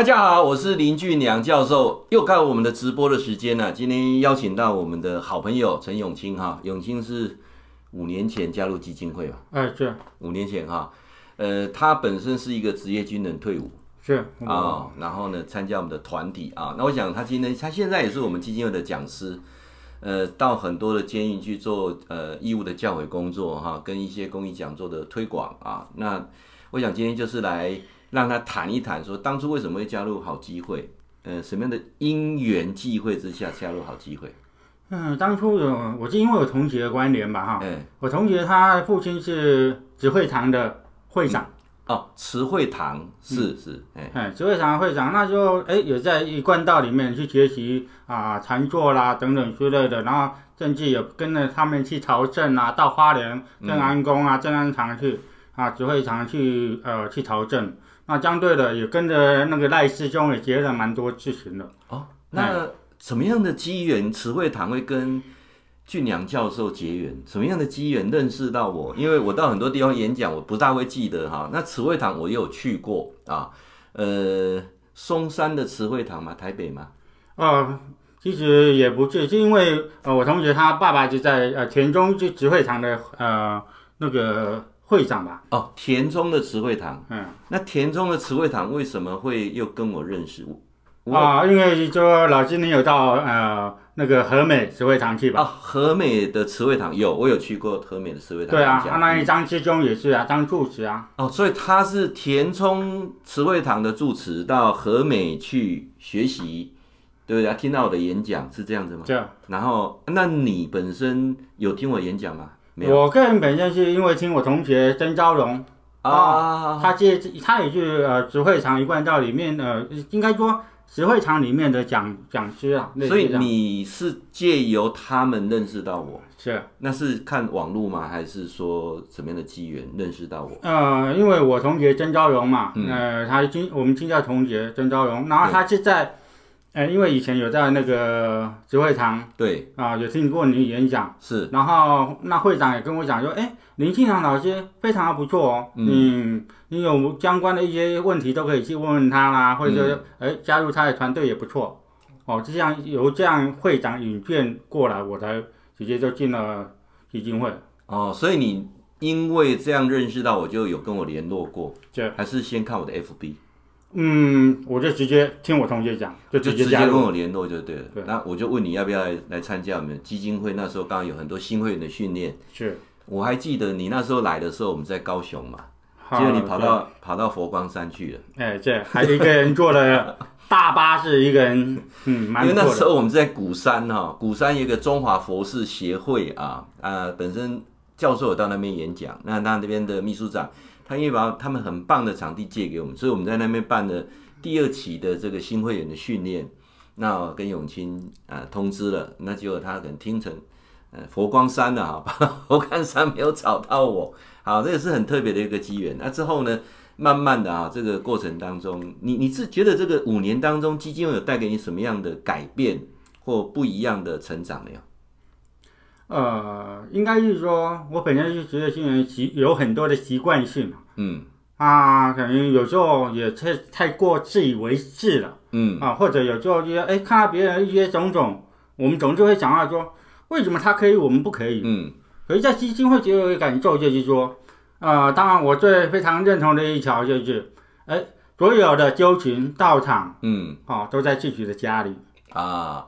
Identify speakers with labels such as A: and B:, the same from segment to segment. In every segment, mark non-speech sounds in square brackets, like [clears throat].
A: 大家好，我是林俊良教授，又到我们的直播的时间了。今天邀请到我们的好朋友陈永清哈，永清是五年前加入基金会吧？
B: 哎，是
A: 五年前哈。呃，他本身是一个职业军人退伍，
B: 是
A: 啊、哦，然后呢参加我们的团体啊。那我想他今天他现在也是我们基金会的讲师，呃，到很多的监狱去做呃义务的教诲工作哈，跟一些公益讲座的推广啊。那我想今天就是来。让他谈一谈，说当初为什么会加入好机会？呃，什么样的因缘际会之下加入好机会？
B: 嗯，当初有，我是因为有同学的关联吧，哈。
A: 嗯。
B: 我同学他父亲是慈惠堂的会长。
A: 嗯、哦，慈惠堂是、嗯、是，哎
B: 哎，慈惠堂的会长，那就哎也在一贯道里面去学习啊禅坐啦等等之类的，然后甚至也跟着他们去朝圣啊，到花莲正安宫啊、正、嗯、安堂去啊，慈惠堂去呃去朝圣。那相对的也跟着那个赖师兄也结了蛮多事情的
A: 哦。那什么样的机缘，慈惠堂会跟俊良教授结缘？什么样的机缘认识到我？因为我到很多地方演讲，我不大会记得哈。那慈惠堂我也有去过啊，呃，松山的慈惠堂嘛？台北嘛？
B: 呃，其实也不是，是因为呃，我同学他爸爸就在呃田中就慈惠堂的呃那个。会长吧？
A: 哦，田中的慈惠堂。
B: 嗯，
A: 那田中的慈惠堂为什么会又跟我认识？我
B: 啊，因为说老师你有到呃那个和美慈惠堂去吧？
A: 啊，和美的慈惠堂有，我有去过和美的慈惠堂。
B: 对啊，他那一张师兄也是啊，当住持啊。
A: 哦，所以他是田中慈惠堂的住持，到和美去学习，对不对？听到我的演讲是这样子吗？
B: 对。
A: 然后，那你本身有听我演讲吗？
B: 我个人本身是因为听我同学曾昭荣啊，他借他也是呃只会场一贯道里面呃，应该说慈惠堂里面的讲讲师啊。
A: 所以你是借由他们认识到我？
B: 是，
A: 那是看网络吗？还是说什么样的机缘认识到我？
B: 呃，因为我同学曾昭荣嘛，嗯、呃，他经我们清教同学曾昭荣，然后他是在。哎，因为以前有在那个慈惠堂，
A: 对
B: 啊，有听过你演讲，
A: 是。
B: 然后那会长也跟我讲说，哎，林庆堂老师非常的不错哦，嗯，你有相关的一些问题都可以去问问他啦，或者说，哎、嗯，加入他的团队也不错，哦，就像由这样会长引荐过来，我才直接就进了基金会。
A: 哦，所以你因为这样认识到我，就有跟我联络过，
B: 对，
A: 还是先看我的 FB。
B: 嗯，我就直接听我同学讲，就直接，
A: 就直接跟我联络就对了。对，那我就问你要不要来来参加我们基金会？那时候刚刚有很多新会员的训练。
B: 是，我
A: 还记得你那时候来的时候，我们在高雄嘛，结果你跑到跑到佛光山去了。
B: 哎，这还有一个人坐了大巴士，一个人，嗯，蛮。[laughs]
A: 因为那时候我们在鼓山哈，鼓山有一个中华佛事协会啊，啊，本身教授有到那边演讲，那那那边的秘书长。他因为把他们很棒的场地借给我们，所以我们在那边办了第二期的这个新会员的训练。那跟永清啊通知了，那结果他可能听成呃佛光山的哈，佛光山没有找到我。好，这也是很特别的一个机缘。那之后呢，慢慢的啊，这个过程当中，你你是觉得这个五年当中基金会有带给你什么样的改变或不一样的成长没有？
B: 呃，应该是说，我本身是职业军人，习有很多的习惯性，
A: 嗯，
B: 啊，可能有时候也太太过自以为是了，
A: 嗯，
B: 啊，或者有时候觉得，哎，看到别人一些种种，我们总是会想到说，为什么他可以，我们不可以？
A: 嗯，
B: 可是，在基金会就有一个感受，就是说，呃，当然，我最非常认同的一条就是，哎，所有的修行道场，
A: 嗯，
B: 啊，都在自己的家里。
A: 啊。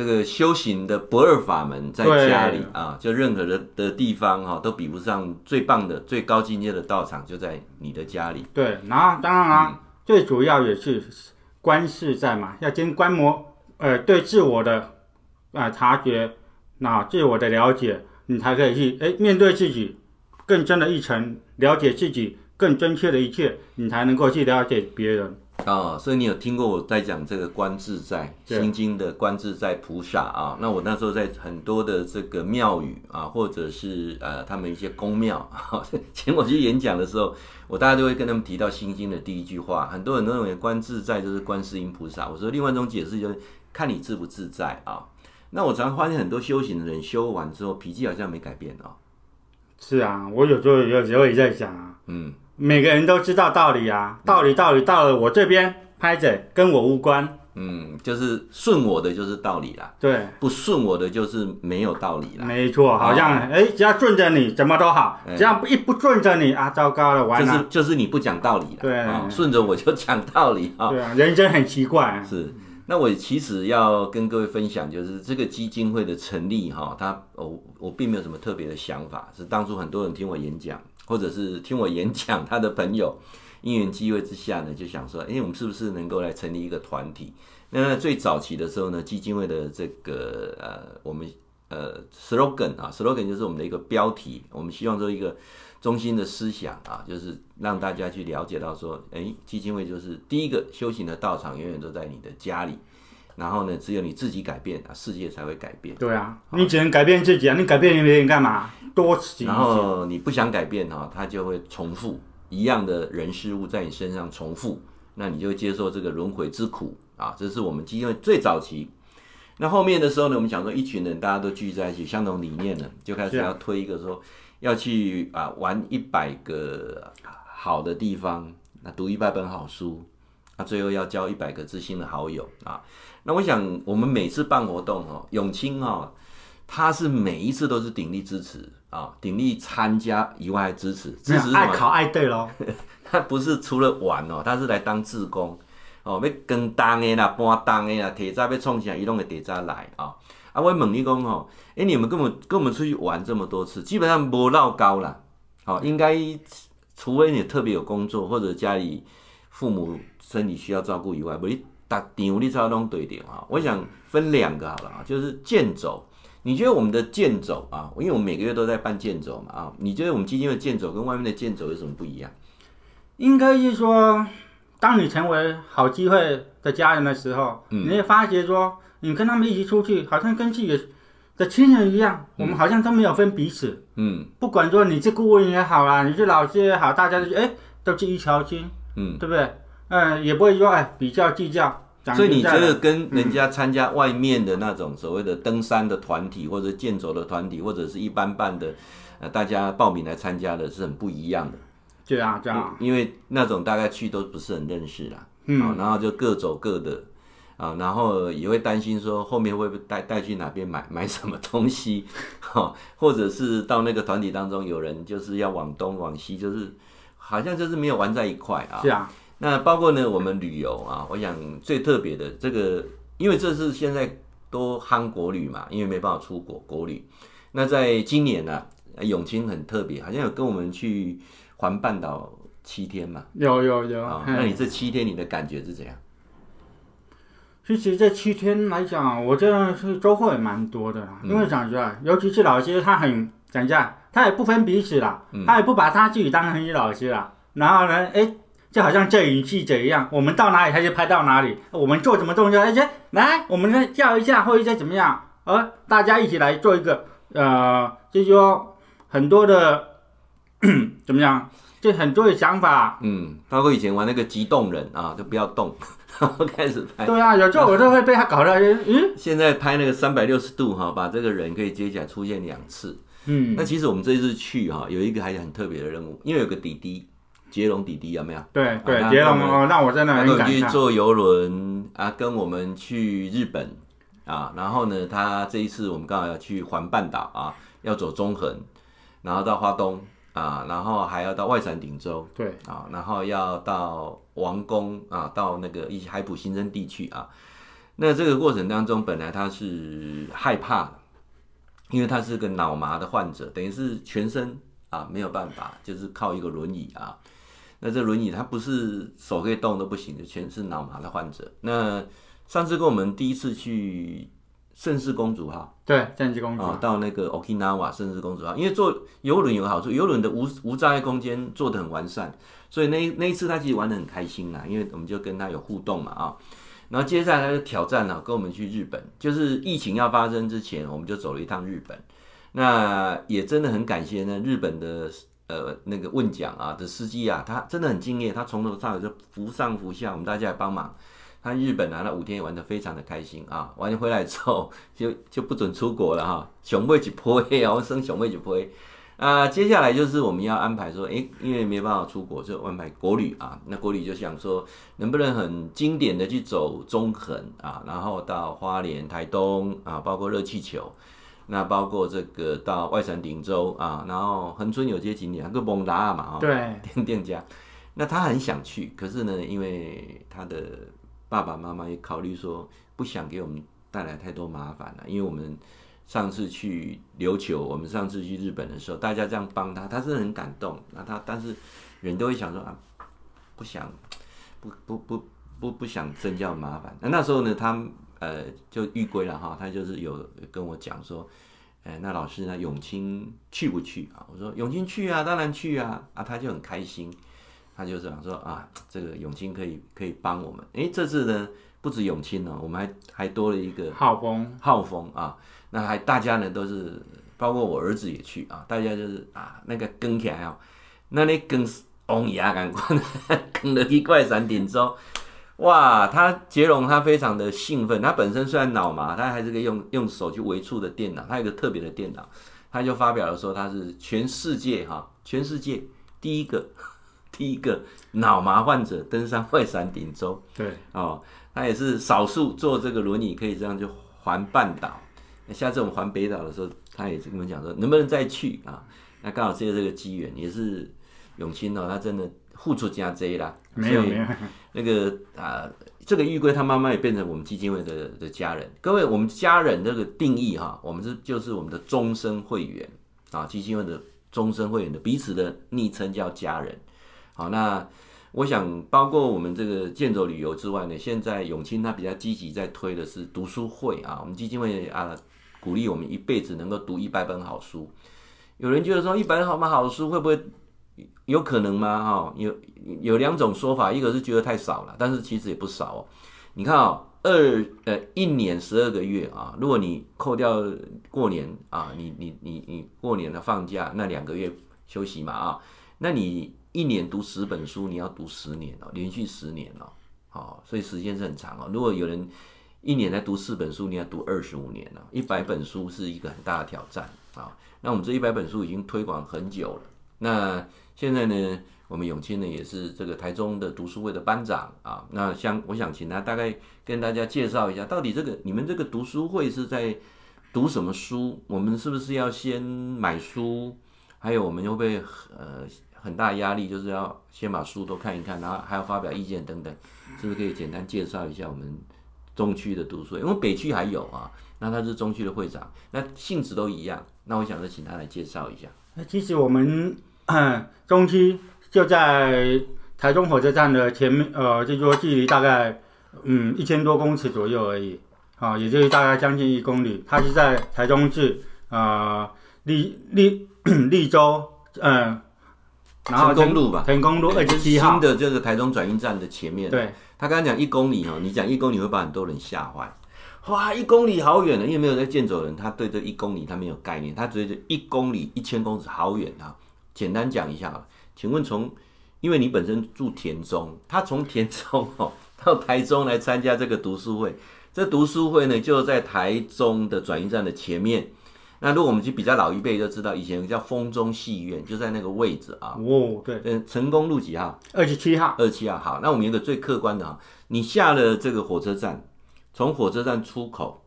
A: 这个修行的不二法门在家里啊，就任何的的地方哈、啊，都比不上最棒的、最高境界的道场就在你的家里。
B: 对，然后当然啊，嗯、最主要也是观世在嘛，要先观摩，呃，对自我的啊、呃、察觉，那自我的了解，你才可以去哎面对自己更深的一层，了解自己更真切的一切，你才能够去了解别人。
A: 啊、哦，所以你有听过我在讲这个观自在心经的观自在菩萨啊？那我那时候在很多的这个庙宇啊，或者是呃他们一些宫庙，啊、[laughs] 请我去演讲的时候，我大家都会跟他们提到心经的第一句话。很多人都认为观自在就是观世音菩萨。我说另外一种解释就是看你自不自在啊。那我常常发现很多修行的人修完之后脾气好像没改变啊。
B: 是啊，我有时候有时候也在想啊，
A: 嗯。
B: 每个人都知道道理啊，道理道理到了我这边拍着跟我无关。
A: 嗯，就是顺我的就是道理啦，
B: 对，
A: 不顺我的就是没有道理啦。
B: 没错，好像哎、哦，只要顺着你，怎么都好；只要一不顺着你啊，糟糕了，完了。
A: 就是就是你不讲道理了。
B: 对，
A: 哦、顺着我就讲道理啊。
B: 对啊，人生很奇怪。
A: 是，那我其实要跟各位分享，就是这个基金会的成立哈，它我我并没有什么特别的想法，是当初很多人听我演讲，或者是听我演讲，他的朋友。[laughs] 因缘机会之下呢，就想说，哎，我们是不是能够来成立一个团体？那最早期的时候呢，基金会的这个呃，我们呃 slogan 啊，slogan 就是我们的一个标题。我们希望做一个中心的思想啊，就是让大家去了解到说，哎，基金会就是第一个修行的道场，永远都在你的家里。然后呢，只有你自己改变啊，世界才会改变。
B: 对啊，你只能改变自己啊，你改变别人干嘛？多。
A: 然后你不想改变哈，它就会重复。一样的人事物在你身上重复，那你就会接受这个轮回之苦啊！这是我们基金会最早期。那后面的时候呢，我们想说一群人大家都聚在一起，相同理念呢，就开始要推一个说要去啊玩一百个好的地方，那读一百本好书，那最后要交一百个知心的好友啊！那我想我们每次办活动哦，永清哦，他是每一次都是鼎力支持。啊、哦，鼎力参加以外还支持，支持
B: 爱考爱对喽。[laughs]
A: 他不是除了玩哦，他是来当志工哦，要跟当的啦，搬当的啦，铁渣要冲起来，移动的铁渣来啊、哦。啊，我问你讲哦，哎，你们跟我们跟我们出去玩这么多次，基本上不落高啦。好、哦，应该除非你特别有工作或者家里父母身体需要照顾以外，不你打场你才拢对点啊。我想分两个好了啊，就是健走。你觉得我们的健走啊，因为我们每个月都在办健走嘛啊，你觉得我们基金的健走跟外面的健走有什么不一样？
B: 应该是说，当你成为好机会的家人的时候，嗯、你会发觉说，你跟他们一起出去，好像跟自己的亲人一样，嗯、我们好像都没有分彼此。嗯，不管说你是顾问也好啦，你是老师也好，大家都哎都是一条心。嗯，对不对？嗯，也不会说哎比较计较。
A: 所以你觉得跟人家参加外面的那种所谓的登山的团体，或者健走的团体，或者是一般般的，呃，大家报名来参加的是很不一样的。
B: 对啊，这样。
A: 因为那种大概去都不是很认识啦，嗯，然后就各走各的，啊，然后也会担心说后面会不会带带去哪边买 [laughs] 买什么东西，[laughs] 哈，或者是到那个团体当中有人就是要往东往西，就是好像就是没有玩在一块啊。
B: 是啊。
A: 那包括呢，我们旅游啊，我想最特别的这个，因为这是现在都夯国旅嘛，因为没办法出国国旅。那在今年呢、啊，永清很特别，好像有跟我们去环半岛七天嘛。
B: 有有有。
A: 啊、哦，那你这七天你的感觉是怎样？
B: 其实这七天来讲，我真的是收获也蛮多的啦。嗯、因为讲实在，尤其是老师，他很讲价，他也不分彼此啦，嗯、他也不把他自己当成一老师啦。然后呢，哎。就好像摄影记者一样，我们到哪里他就拍到哪里，我们做什么动作，哎，来，我们来叫一下，或者怎么样，呃，大家一起来做一个，呃，就是说很多的 [coughs] 怎么样，就很多的想法，
A: 嗯，包括以前玩那个极动人啊，就不要动，然 [laughs] 后开始拍，
B: 对啊，有时候我都会被他搞到，嗯，
A: 现在拍那个三百六十度哈，把这个人可以接起来出现两次，嗯，那其实我们这一次去哈，有一个还很特别的任务，因为有个弟弟。杰龙弟弟有没有？
B: 对对，杰龙哦，那我在那很感
A: 坐游轮啊，跟我们去日本啊，然后呢，他这一次我们刚好要去环半岛啊，要走中横，然后到花东啊，然后还要到外山顶州，
B: 对
A: 啊，然后要到王宫啊，到那个一些海埔新生地区啊。那这个过程当中，本来他是害怕的，因为他是个脑麻的患者，等于是全身啊没有办法，就是靠一个轮椅啊。那这轮椅它不是手可以动都不行的，全是脑麻的患者。那上次跟我们第一次去盛世公主号，
B: 对，盛世公主
A: 到那个 Okinawa 盛世公主号，因为坐游轮有个好处，游轮的无无障碍空间做的很完善，所以那那一次他其实玩的很开心啦，因为我们就跟他有互动嘛啊。然后接下来他就挑战了，跟我们去日本，就是疫情要发生之前，我们就走了一趟日本。那也真的很感谢呢，日本的。呃，那个问讲啊的司机啊，他真的很敬业，他从头到尾就扶上扶下，我们大家来帮忙。他日本啊，那五天也玩得非常的开心啊，[laughs] 玩回来之后就 [laughs] 就不准出国了哈，熊妹就不会啊，我生熊妹就不会。啊，接下来就是我们要安排说，哎，因为没办法出国，就安排国旅啊。那国旅就想说，能不能很经典的去走中横啊，然后到花莲、台东啊，包括热气球，那包括这个到外省顶洲啊，然后恒春有些景点，个蒙达嘛，
B: 对，[laughs]
A: 店店家。那他很想去，可是呢，因为他的爸爸妈妈也考虑说，不想给我们带来太多麻烦了，因为我们。上次去琉球，我们上次去日本的时候，大家这样帮他，他是很感动。那他但是人都会想说啊，不想不不不不不想增加麻烦。那那时候呢，他呃就遇归了哈，他就是有跟我讲说，哎、那老师呢，永清去不去啊？我说永清去啊，当然去啊啊，他就很开心，他就想说啊，这个永清可以可以帮我们。哎，这次呢不止永清呢，我们还还多了一个
B: 浩峰
A: 浩峰啊。那还大家呢都是，包括我儿子也去啊，大家就是啊那个跟起来哦，那你跟王爷赶快 [laughs] 跟了一块山顶洲，哇，他杰龙他非常的兴奋，他本身虽然脑麻，他还是可以用用手去围触的电脑，他有个特别的电脑，他就发表了说他是全世界哈，全世界第一个 [laughs] 第一个脑麻患者登上外山顶洲，
B: 对，
A: 哦，他也是少数坐这个轮椅可以这样就环半岛。下次我们环北岛的时候，他也是跟我们讲说，能不能再去啊？那刚好借这个机缘，也是永清哦，他真的付出加这啦。
B: 没有没有，
A: 那个啊，这个玉龟他妈妈也变成我们基金会的的家人。各位，我们家人这个定义哈，我们是就是我们的终身会员啊，基金会的终身会员的彼此的昵称叫家人。好，那我想包括我们这个健走旅游之外呢，现在永清他比较积极在推的是读书会啊，我们基金会啊。鼓励我们一辈子能够读一百本好书。有人觉得说一百本？好书会不会有可能吗？哈，有有两种说法，一个是觉得太少了，但是其实也不少哦。你看啊，二呃一年十二个月啊，如果你扣掉过年啊，你你你你过年的放假那两个月休息嘛啊，那你一年读十本书，你要读十年哦，连续十年哦，好，所以时间是很长哦。如果有人一年来读四本书，你要读二十五年了。一百本书是一个很大的挑战啊。那我们这一百本书已经推广很久了。那现在呢，我们永清呢也是这个台中的读书会的班长啊。那像我想请他大概跟大家介绍一下，到底这个你们这个读书会是在读什么书？我们是不是要先买书？还有我们会不会呃很大压力，就是要先把书都看一看，然后还要发表意见等等？是不是可以简单介绍一下我们？中区的读书会，因为北区还有啊，那他是中区的会长，那性质都一样。那我想就请他来介绍一下。
B: 那其实我们中区就在台中火车站的前面，呃，就说距离大概嗯一千多公尺左右而已，啊，也就是大概将近一公里。它是在台中市啊立立 [clears throat] 立州，嗯，
A: 然后成功路吧，
B: 成功路二十七号
A: 新的这个台中转运站的前面。
B: 对。
A: 他刚刚讲一公里哦，你讲一公里会把很多人吓坏，哇，一公里好远了，因为没有在健走人，他对这一公里他没有概念，他觉得一公里一千公尺好远啊。简单讲一下啊，请问从，因为你本身住田中，他从田中 [laughs] 哦到台中来参加这个读书会，这读书会呢就在台中的转运站的前面。那如果我们就比较老一辈就知道，以前叫风中戏院，就在那个位置啊。
B: 哦，对，
A: 嗯，成功路几号？
B: 二十七号。
A: 二十七号，好。那我们有个最客观的啊，你下了这个火车站，从火车站出口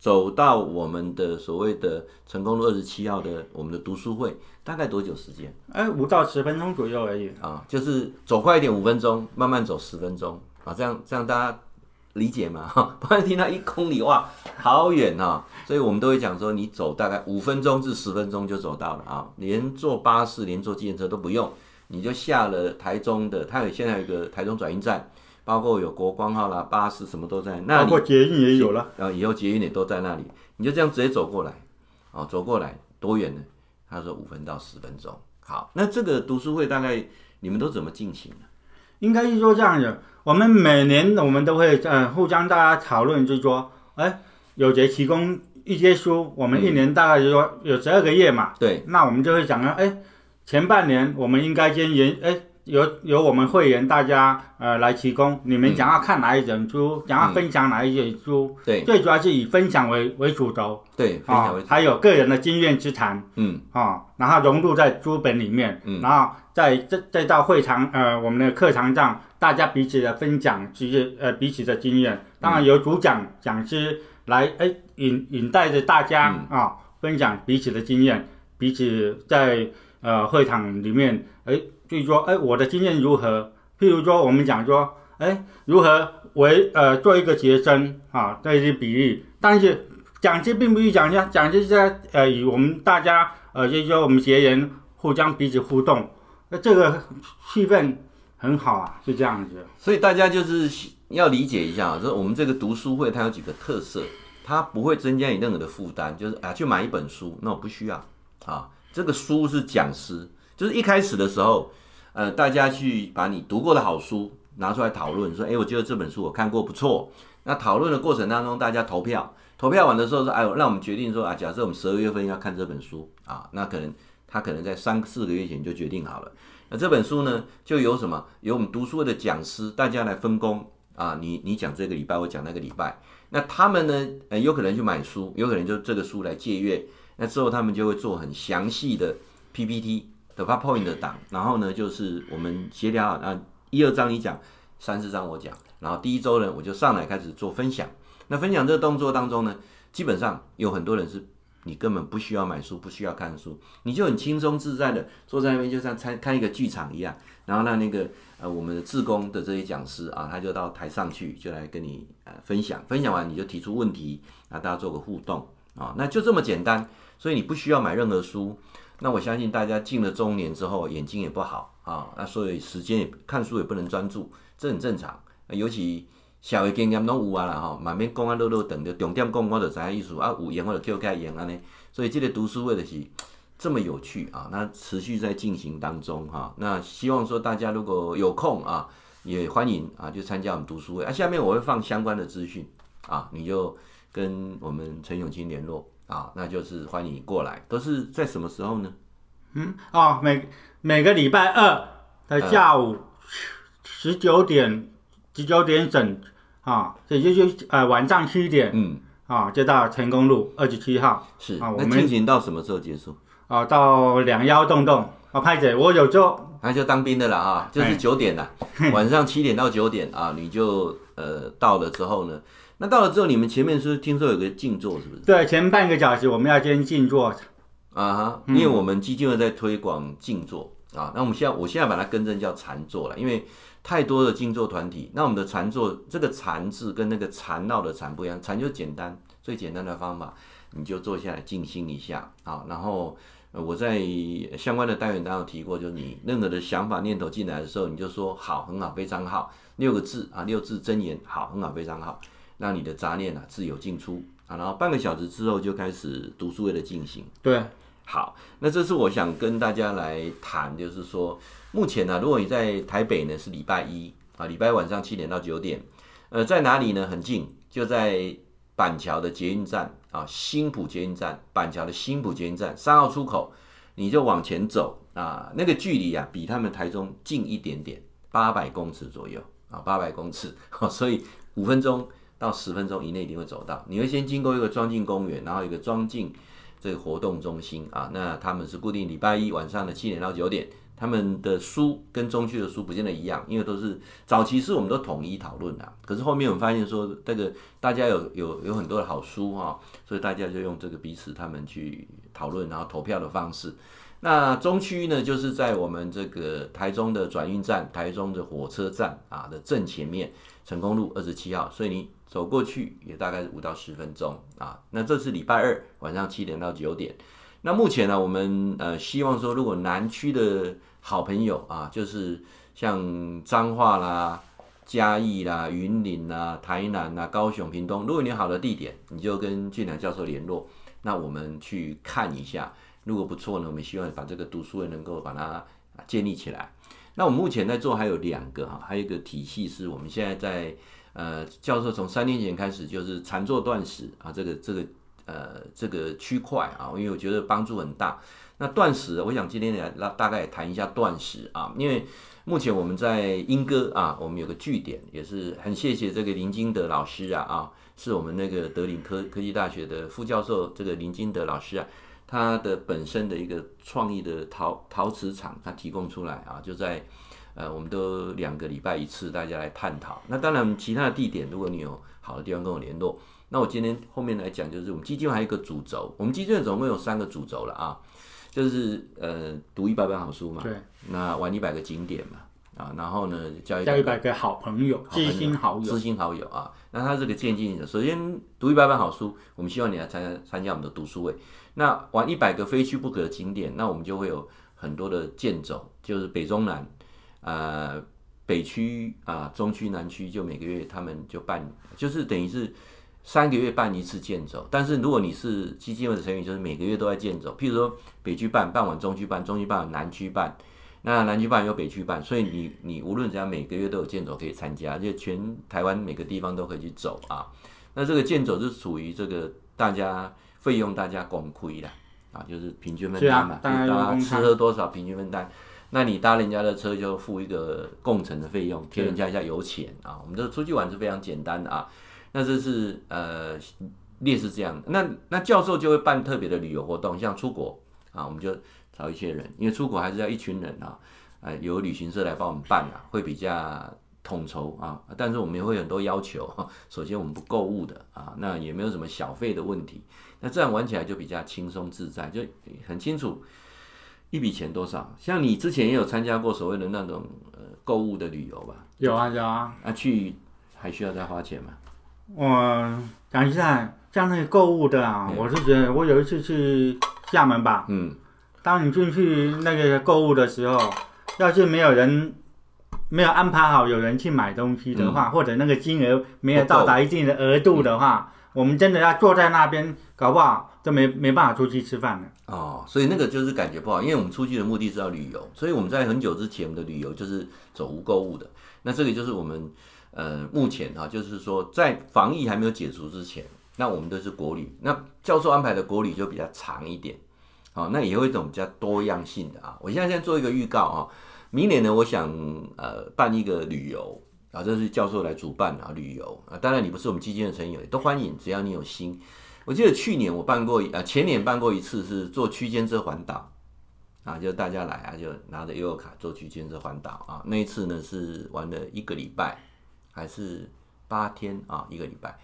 A: 走到我们的所谓的成功路二十七号的我们的读书会，大概多久时间？
B: 哎，五到十分钟左右而已。
A: 啊，就是走快一点五分钟，慢慢走十分钟啊，这样这样大家。理解嘛？哈，[laughs] 不然听到一公里哇，好远啊。所以我们都会讲说，你走大概五分钟至十分钟就走到了啊，连坐巴士、连坐计程车都不用，你就下了台中的，它有现在有一个台中转运站，包括有国光号啦、巴士什么都在那里，
B: 包括捷运也有了，
A: 然后以后捷运也都在那里，你就这样直接走过来，哦，走过来多远呢？他说五分到十分钟。好，那这个读书会大概你们都怎么进行呢？
B: 应该是说这样子。我们每年我们都会嗯互相大家讨论，就是说，哎，有谁提供一些书，我们一年大概就是说有十二个月嘛，
A: 对，
B: 那我们就会讲啊，哎，前半年我们应该先研，哎，由由我们会员大家呃来提供，你们想要看哪一本书，想、嗯、要分享哪一本书，
A: 对，
B: 最主要是以分享为为主轴，
A: 对，分享为主、
B: 哦，还有个人的经验之谈，
A: 嗯，
B: 啊、哦，然后融入在书本里面，
A: 嗯，
B: 然后在这再到会场呃我们的课堂上，大家彼此的分享，其实呃彼此的经验，当然由主讲讲师来哎引引带着大家啊、分享彼此的经验，彼此在呃会场里面哎。所以说，哎，我的经验如何？譬如说，我们讲说，哎，如何为呃做一个学生啊，这些比喻。但是讲师并不是讲师，讲师是在呃与我们大家呃，就是说我们学员互相彼此互动，那这个气氛很好啊，是这样子。
A: 所以大家就是要理解一下，说我们这个读书会它有几个特色，它不会增加你任何的负担，就是啊，去买一本书，那我不需要啊。这个书是讲师，就是一开始的时候。呃，大家去把你读过的好书拿出来讨论，说，哎，我觉得这本书我看过不错。那讨论的过程当中，大家投票，投票完的时候说，哎，让我们决定说啊，假设我们十二月份要看这本书啊，那可能他可能在三四个月前就决定好了。那这本书呢，就由什么？由我们读书会的讲师大家来分工啊，你你讲这个礼拜，我讲那个礼拜。那他们呢，呃，有可能去买书，有可能就这个书来借阅。那之后他们就会做很详细的 PPT。的 PowerPoint 的档，然后呢，就是我们协调啊，一二章你讲，三四章我讲，然后第一周呢，我就上来开始做分享。那分享这个动作当中呢，基本上有很多人是你根本不需要买书，不需要看书，你就很轻松自在的坐在那边，就像参看一个剧场一样。然后让那个呃我们的志工的这些讲师啊，他就到台上去，就来跟你呃分享，分享完你就提出问题，啊，大家做个互动啊，那就这么简单。所以你不需要买任何书。那我相信大家进了中年之后，眼睛也不好啊，那所以时间也看书也不能专注，这很正常。尤其小的经验拢有啊啦哈，满面讲啊，落落等的重点讲我就知影意思啊，有闲我就叫开言安尼。所以这个读书会的是这么有趣啊，那持续在进行当中哈。那希望说大家如果有空啊，也欢迎啊，就参加我们读书会啊。下面我会放相关的资讯啊，你就跟我们陈永青联络。啊，那就是欢迎你过来，都是在什么时候呢？
B: 嗯，哦，每每个礼拜二的下午十九点十九点整啊，也就是呃晚上七点，嗯，啊，就到成功路二十七号。
A: 是啊，我们进行到什么时候结束？
B: 啊，到两幺洞洞啊，派姐，我有做，
A: 那就当兵的了啊，就是九点了，[laughs] 晚上七点到九点啊，你就呃到了之后呢？那到了之后，你们前面是听说有个静坐，是不是？
B: 对，前半个小时我们要先静坐。
A: 啊哈，因为我们基金会在推广静坐、嗯、啊。那我们现在，我现在把它更正叫禅坐了，因为太多的静坐团体。那我们的禅坐，这个禅字跟那个禅闹的禅不一样，禅就简单，最简单的方法，你就坐下来静心一下啊。然后我在相关的单元当中提过，就是你任何的想法念头进来的时候，你就说好，很好，非常好，六个字啊，六字真言，好，很好，非常好。让你的杂念啊自由进出啊，然后半个小时之后就开始读书会的进行。
B: 对，
A: 好，那这是我想跟大家来谈，就是说目前呢、啊，如果你在台北呢是礼拜一啊，礼拜晚上七点到九点，呃，在哪里呢？很近，就在板桥的捷运站啊，新浦捷运站，板桥的新浦捷运站三号出口，你就往前走啊，那个距离啊比他们台中近一点点，八百公尺左右啊，八百公尺，[laughs] 所以五分钟。到十分钟以内一定会走到，你会先经过一个庄敬公园，然后一个庄敬这个活动中心啊，那他们是固定礼拜一晚上的七点到九点，他们的书跟中区的书不见得一样，因为都是早期是我们都统一讨论的，可是后面我们发现说这个大家有有有很多的好书哈，所以大家就用这个彼此他们去讨论，然后投票的方式。那中区呢，就是在我们这个台中的转运站、台中的火车站啊的正前面，成功路二十七号，所以你走过去也大概是五到十分钟啊。那这是礼拜二晚上七点到九点。那目前呢，我们呃希望说，如果南区的好朋友啊，就是像彰化啦、嘉义啦、云林啦、台南啦、高雄、屏东，如果你有好的地点，你就跟俊良教授联络，那我们去看一下。如果不错呢，我们希望把这个读书会能够把它建立起来。那我们目前在做还有两个哈，还有一个体系是我们现在在呃教授从三年前开始就是禅坐断食啊，这个这个呃这个区块啊，因为我觉得帮助很大。那断食，我想今天来大大概谈一下断食啊，因为。目前我们在莺歌啊，我们有个据点，也是很谢谢这个林金德老师啊啊，是我们那个德林科科技大学的副教授，这个林金德老师啊，他的本身的一个创意的陶陶瓷厂，他提供出来啊，就在呃，我们都两个礼拜一次，大家来探讨。那当然，其他的地点，如果你有好的地方跟我联络，那我今天后面来讲，就是我们基金会还有一个主轴，我们基金会总共有三个主轴了啊。就是呃，读一百本好书嘛，
B: 对，
A: 那玩一百个景点嘛，啊，然后呢，交
B: 交一百个好朋友，知心好友，
A: 知心好友啊。那他这个渐进的，首先读一百本好书，我们希望你来参加参加我们的读书会。那玩一百个非去不可的景点，那我们就会有很多的健走，就是北中南，呃，北区啊，中区、南区，就每个月他们就办，就是等于是。三个月办一次健走，但是如果你是基金会的成员，就是每个月都在健走。譬如说北区办，办完中区办，中区办完南区办，那南区办有北区办，所以你你无论怎样，每个月都有健走可以参加，就全台湾每个地方都可以去走啊。那这个健走是属于这个大家费用大家共亏的啊，就是平均分担嘛，啊、大家吃喝多少平均分担。那你搭人家的车就付一个共乘的费用，贴人家一下油钱啊。我们这出去玩是非常简单的啊。那这是呃，列是这样的。那那教授就会办特别的旅游活动，像出国啊，我们就找一些人，因为出国还是要一群人啊，呃，由旅行社来帮我们办啊，会比较统筹啊。但是我们也会有很多要求，[laughs] 首先我们不购物的啊，那也没有什么小费的问题。那这样玩起来就比较轻松自在，就很清楚一笔钱多少。像你之前也有参加过所谓的那种呃购物的旅游吧？
B: 有啊有啊。
A: 啊，去还需要再花钱吗？
B: 我讲一下，像那个购物的啊，我是觉得我有一次去厦门吧，嗯，当你进去那个购物的时候，要是没有人没有安排好有人去买东西的话，嗯、或者那个金额没有到达一定的额度的话，我们真的要坐在那边，搞不好就没没办法出去吃饭了。
A: 哦，所以那个就是感觉不好，因为我们出去的目的是要旅游，所以我们在很久之前我们的旅游就是走无购物的。那这个就是我们。呃，目前哈、啊，就是说在防疫还没有解除之前，那我们都是国旅。那教授安排的国旅就比较长一点，好、哦，那也有一种比较多样性的啊。我现在先做一个预告啊，明年呢，我想呃办一个旅游啊，这是教授来主办啊旅游啊。当然你不是我们基金的成员，都欢迎，只要你有心。我记得去年我办过，呃，前年办过一次是坐区间车环岛啊，就大家来啊，就拿着悠游卡坐区间车环岛啊。那一次呢是玩了一个礼拜。还是八天啊，一个礼拜。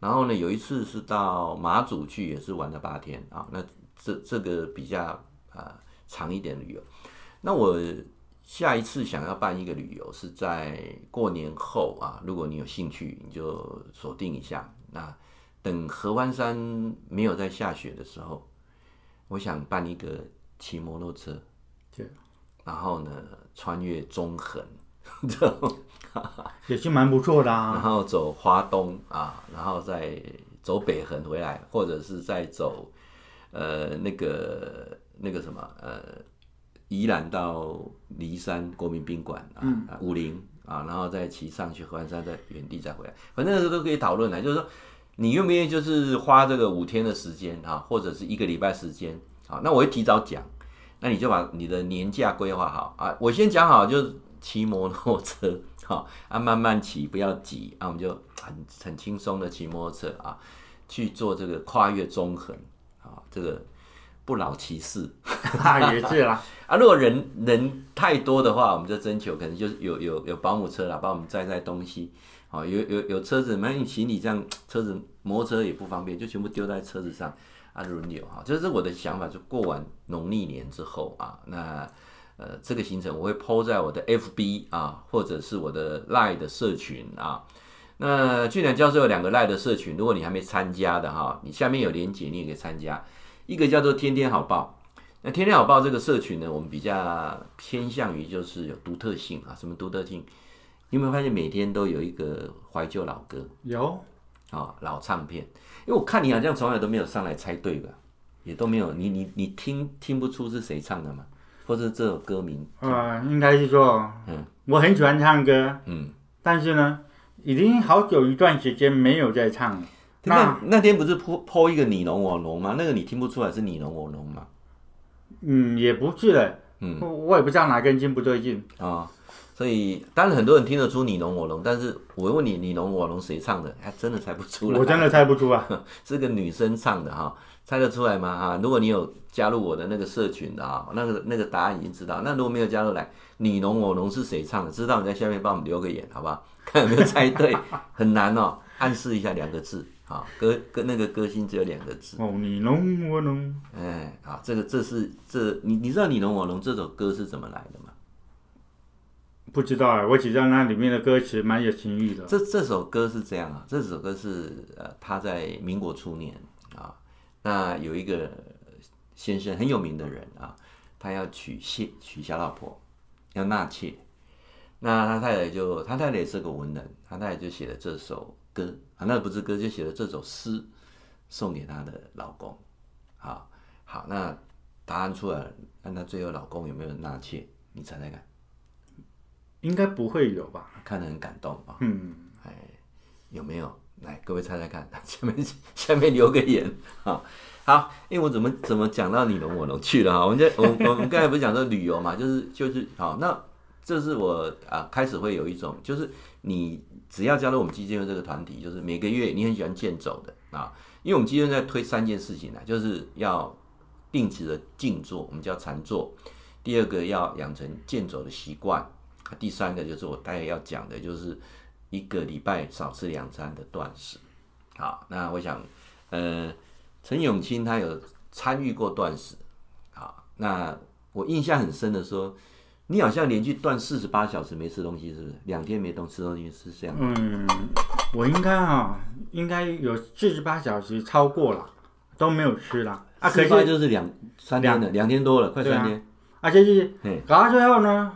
A: 然后呢，有一次是到马祖去，也是玩了八天啊。那这这个比较啊、长一点旅游。那我下一次想要办一个旅游，是在过年后啊。如果你有兴趣，你就锁定一下。那等合欢山没有在下雪的时候，我想办一个骑摩托车，对，然后呢穿越中横。[laughs]
B: 也是蛮不错的啊。
A: 然后走华东啊，然后再走北横回来，或者是再走呃那个那个什么呃宜兰到骊山国民宾馆啊，嗯、武陵啊，然后再骑上去合欢山，再原地再回来，反正这都可以讨论的。就是说你愿不愿意，就是花这个五天的时间啊，或者是一个礼拜时间啊？那我会提早讲，那你就把你的年假规划好啊。我先讲好就是。骑摩托车，哈啊，慢慢骑，不要急啊，我们就很很轻松的骑摩托车啊，去做这个跨越中横啊，这个不老骑士，[laughs]
B: 也是啦
A: 啊。如果人人太多的话，我们就征求，可能就是有有有保姆车啦，帮我们载载东西，好，有有有车子，万一行李这样，车子摩托车也不方便，就全部丢在车子上啊，轮流哈，这是我的想法，就过完农历年之后啊，那。呃，这个行程我会抛在我的 FB 啊，或者是我的 Line 的社群啊。那俊良教授有两个 Line 的社群，如果你还没参加的哈，你下面有连结，你也可以参加。一个叫做天天好报，那天天好报这个社群呢，我们比较偏向于就是有独特性啊。什么独特性？你有没有发现每天都有一个怀旧老歌？
B: 有
A: 啊，老唱片。因为我看你好像从来都没有上来猜对吧？也都没有，你你你听听不出是谁唱的吗？或者这首歌名，
B: 呃，应该是说，嗯，我很喜欢唱歌，嗯，但是呢，已经好久一段时间没有在唱了。
A: 那那，天不是泼泼一个你侬我侬吗？那个你听不出来是你侬我侬吗？
B: 嗯，也不是的，嗯，我也不知道哪根筋不对劲
A: 啊。所以当然很多人听得出你侬我侬，但是我问你你侬我侬谁唱的，还真的猜不出来。
B: 我真的猜不出啊，[laughs]
A: 是个女生唱的哈，猜得出来吗？哈，如果你有加入我的那个社群的啊，那个那个答案已经知道。那如果没有加入来，你侬我侬是谁唱的？知道你在下面帮我们留个言，好不好？看有没有猜对，[laughs] 很难哦，暗示一下两个字。啊，歌歌那个歌星只有两个字。
B: 哦，你侬我侬。
A: 哎，好，这个这是这你你知道你侬我侬这首歌是怎么来的吗？
B: 不知道啊，我只知道那里面的歌词蛮有情意的。
A: 这这首歌是这样啊，这首歌是呃他在民国初年啊，那有一个先生很有名的人啊，他要娶妾娶小老婆，要纳妾，那他太太就他太太也是个文人，他太太就写了这首歌啊。那不是歌，就写了这首诗送给她的老公。好，好，那答案出来了，那她最后老公有没有纳妾？你猜猜看？
B: 应该不会有吧？
A: 看得很感动啊。
B: 嗯，
A: 哎，有没有？来，各位猜猜看，下面下面留个言啊。好，因为我怎么怎么讲到你侬我侬去了哈？我们在我我们刚才不是讲说旅游嘛，就是就是好，那这是我啊开始会有一种就是你。只要加入我们基金会这个团体，就是每个月你很喜欢健走的啊，因为我们基金会在推三件事情呢，就是要定期的静坐，我们叫禅坐；第二个要养成健走的习惯；第三个就是我待会要讲的，就是一个礼拜少吃两餐的断食。好，那我想，呃，陈永清他有参与过断食，好，那我印象很深的说。你好像连续断四十八小时没吃东西，是不是？两天没动吃东西是这样？
B: 嗯，我应该啊，应该有四十八小时超过了，都没有吃了啊。可是
A: 就是两三天了，两天多了，快三天。啊，
B: 而且是搞到最后呢，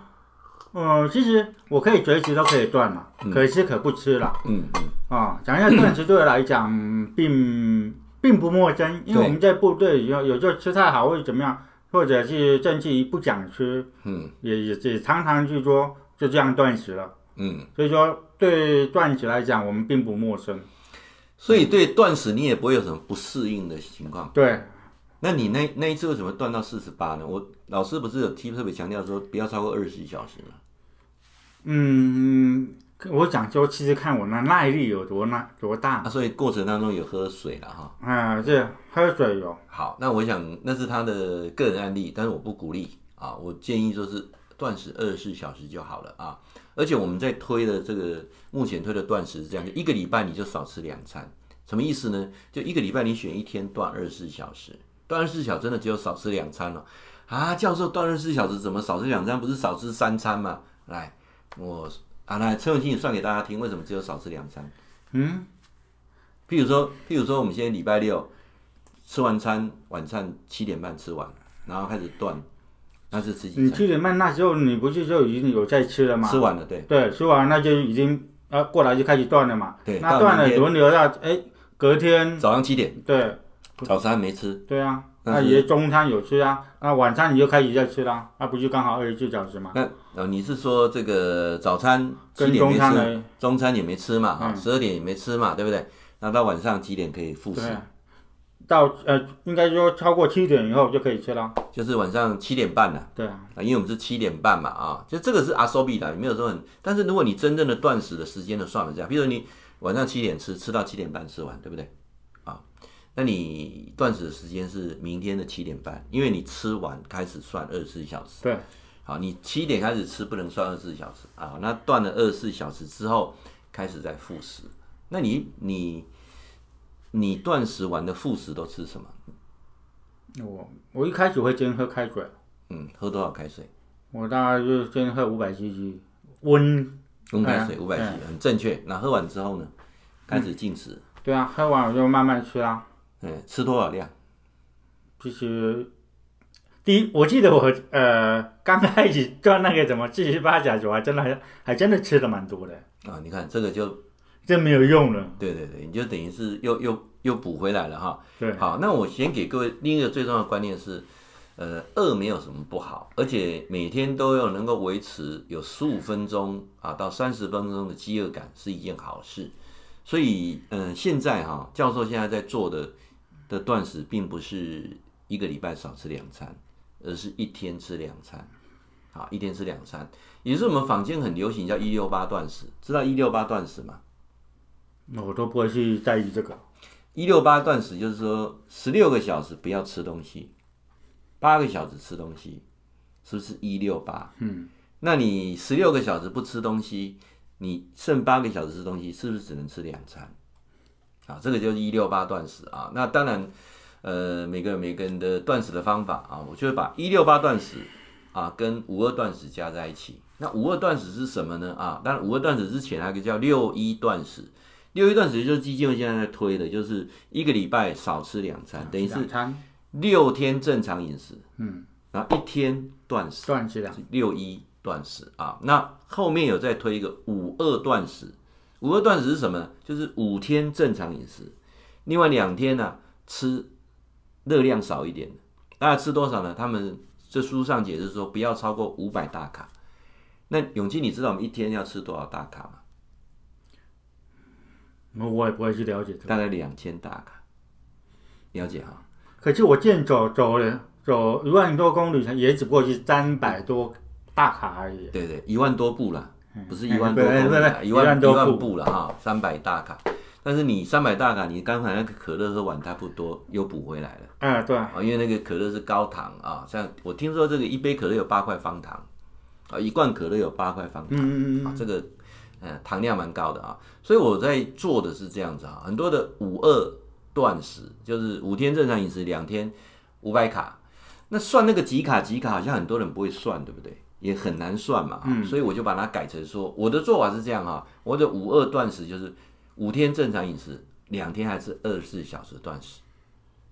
B: 嗯，其实我可以随时都可以断了，可以吃可不吃了。嗯嗯。啊，讲一下断食对我来讲并并不陌生，因为我们在部队有有时候吃太好或者怎么样。或者是甚至于不讲吃，嗯，也也也常常就说就这样断食了，嗯，所以说对断食来讲，我们并不陌生，
A: 所以对断食你也不会有什么不适应的情况，
B: 对。
A: 那你那那一次为什么断到四十八呢？我老师不是有提特别强调说不要超过二十四小时吗？
B: 嗯。我讲究其实看我那耐力有多耐多大，
A: 啊，所以过程当中有喝水了哈。
B: 啊，是喝水有。
A: 好，那我想那是他的个人案例，但是我不鼓励啊，我建议就是断食二十四小时就好了啊。而且我们在推的这个目前推的断食是这样，就一个礼拜你就少吃两餐，什么意思呢？就一个礼拜你选一天断二十四小时，断二十四小时真的只有少吃两餐了啊？教授断二十四小时怎么少吃两餐？不是少吃三餐吗？来，我。啊，来陈永清，你算给大家听，为什么只有少吃两餐？嗯，譬如说，譬如说，我们现在礼拜六吃完餐，晚餐七点半吃完，然后开始断，那是吃几餐？
B: 你七点半那时候你不是就已经有在吃了吗？
A: 吃完了，对。
B: 对，吃完那就已经啊过来就开始断了嘛。对。那断了轮流要哎，隔天
A: 早上七点。
B: 对。
A: 早餐没吃。
B: 对啊。那也中餐有吃啊，那晚餐你就开始在吃啦，那不就刚好二十四小时吗？
A: 那呃，你是说这个早餐七点没吃，中餐呢，中餐也没吃嘛？啊、嗯，十二点也没吃嘛，对不对？那到晚上几点可以复食？
B: 到呃，应该说超过七点以后就可以吃了。
A: 就是晚上七点半了。
B: 对啊，
A: 因为我们是七点半嘛，啊，就这个是阿苏比的，也没有说很。但是如果你真正的断食的时间呢，算了这样，比如说你晚上七点吃，吃到七点半吃完，对不对？那你断食的时间是明天的七点半，因为你吃完开始算二十四小时。
B: 对，
A: 好，你七点开始吃不能算二十四小时啊。那断了二十四小时之后开始再复食。那你你你断食完的复食都吃什么？
B: 我我一开始会先喝开水。
A: 嗯，喝多少开水？
B: 我大概就先喝五百 CC 温
A: 温开水，五百 CC 很正确。那喝完之后呢？开始进食。
B: 嗯。对啊，喝完我就慢慢吃啊。
A: 嗯，吃多少量？
B: 其实，第一，我记得我呃刚开始做那个什么四十八小时，我还真的还还真的吃的蛮多的
A: 啊！你看这个就
B: 真没有用了。
A: 对对对，你就等于是又又又补回来了哈。
B: 对，
A: 好，那我先给各位另一个最重要的观念是，呃，饿没有什么不好，而且每天都要能够维持有十五分钟啊到三十分钟的饥饿感是一件好事。所以，嗯、呃，现在哈教授现在在做的。的断食并不是一个礼拜少吃两餐，而是一天吃两餐。好，一天吃两餐，也是我们坊间很流行叫一六八断食，知道一六八断食吗？
B: 那我都不会去在意这个。
A: 一六八断食就是说十六个小时不要吃东西，八个小时吃东西，是不是一六八？嗯，那你十六个小时不吃东西，你剩八个小时吃东西，是不是只能吃两餐？啊，这个就是一六八断食啊。那当然，呃，每个人每个人的断食的方法啊，我就会把一六八断食啊跟五二断食加在一起。那五二断食是什么呢？啊，当然五二断食之前还有一个叫六一断食。六一断食就是基金会现在在推的，就是一个礼拜少吃两餐，等于是六天正常饮食，嗯，然后一天断食，
B: 断食两
A: 六一断食啊。那后面有再推一个五二断食。五二断食是什么呢？就是五天正常饮食，另外两天呢、啊、吃热量少一点的。大家吃多少呢？他们这书上解释说不要超过五百大卡。那永基，你知道我们一天要吃多少大卡
B: 吗？那我也不会去了解这个。
A: 大概两千大卡，了解哈。
B: 可是我健走走了走一万多公里，也只不过是三百多大卡而已。
A: 对对，一万多步了。不是一万多公里，一万一万步了哈，三百大卡。但是你三百大卡，你刚才那个可乐喝完差不多又补回来了。
B: 嗯，对。啊，
A: 因为那个可乐是高糖啊，像我听说这个一杯可乐有八块方糖，啊，一罐可乐有八块方糖，嗯嗯啊，这个呃糖量蛮高的啊。所以我在做的是这样子啊，很多的五二断食，就是五天正常饮食，两天五百卡。那算那个几卡几卡，好像很多人不会算，对不对？也很难算嘛，嗯，所以我就把它改成说，我的做法是这样哈，我的五二断食就是五天正常饮食，两天还是二十四小时断食，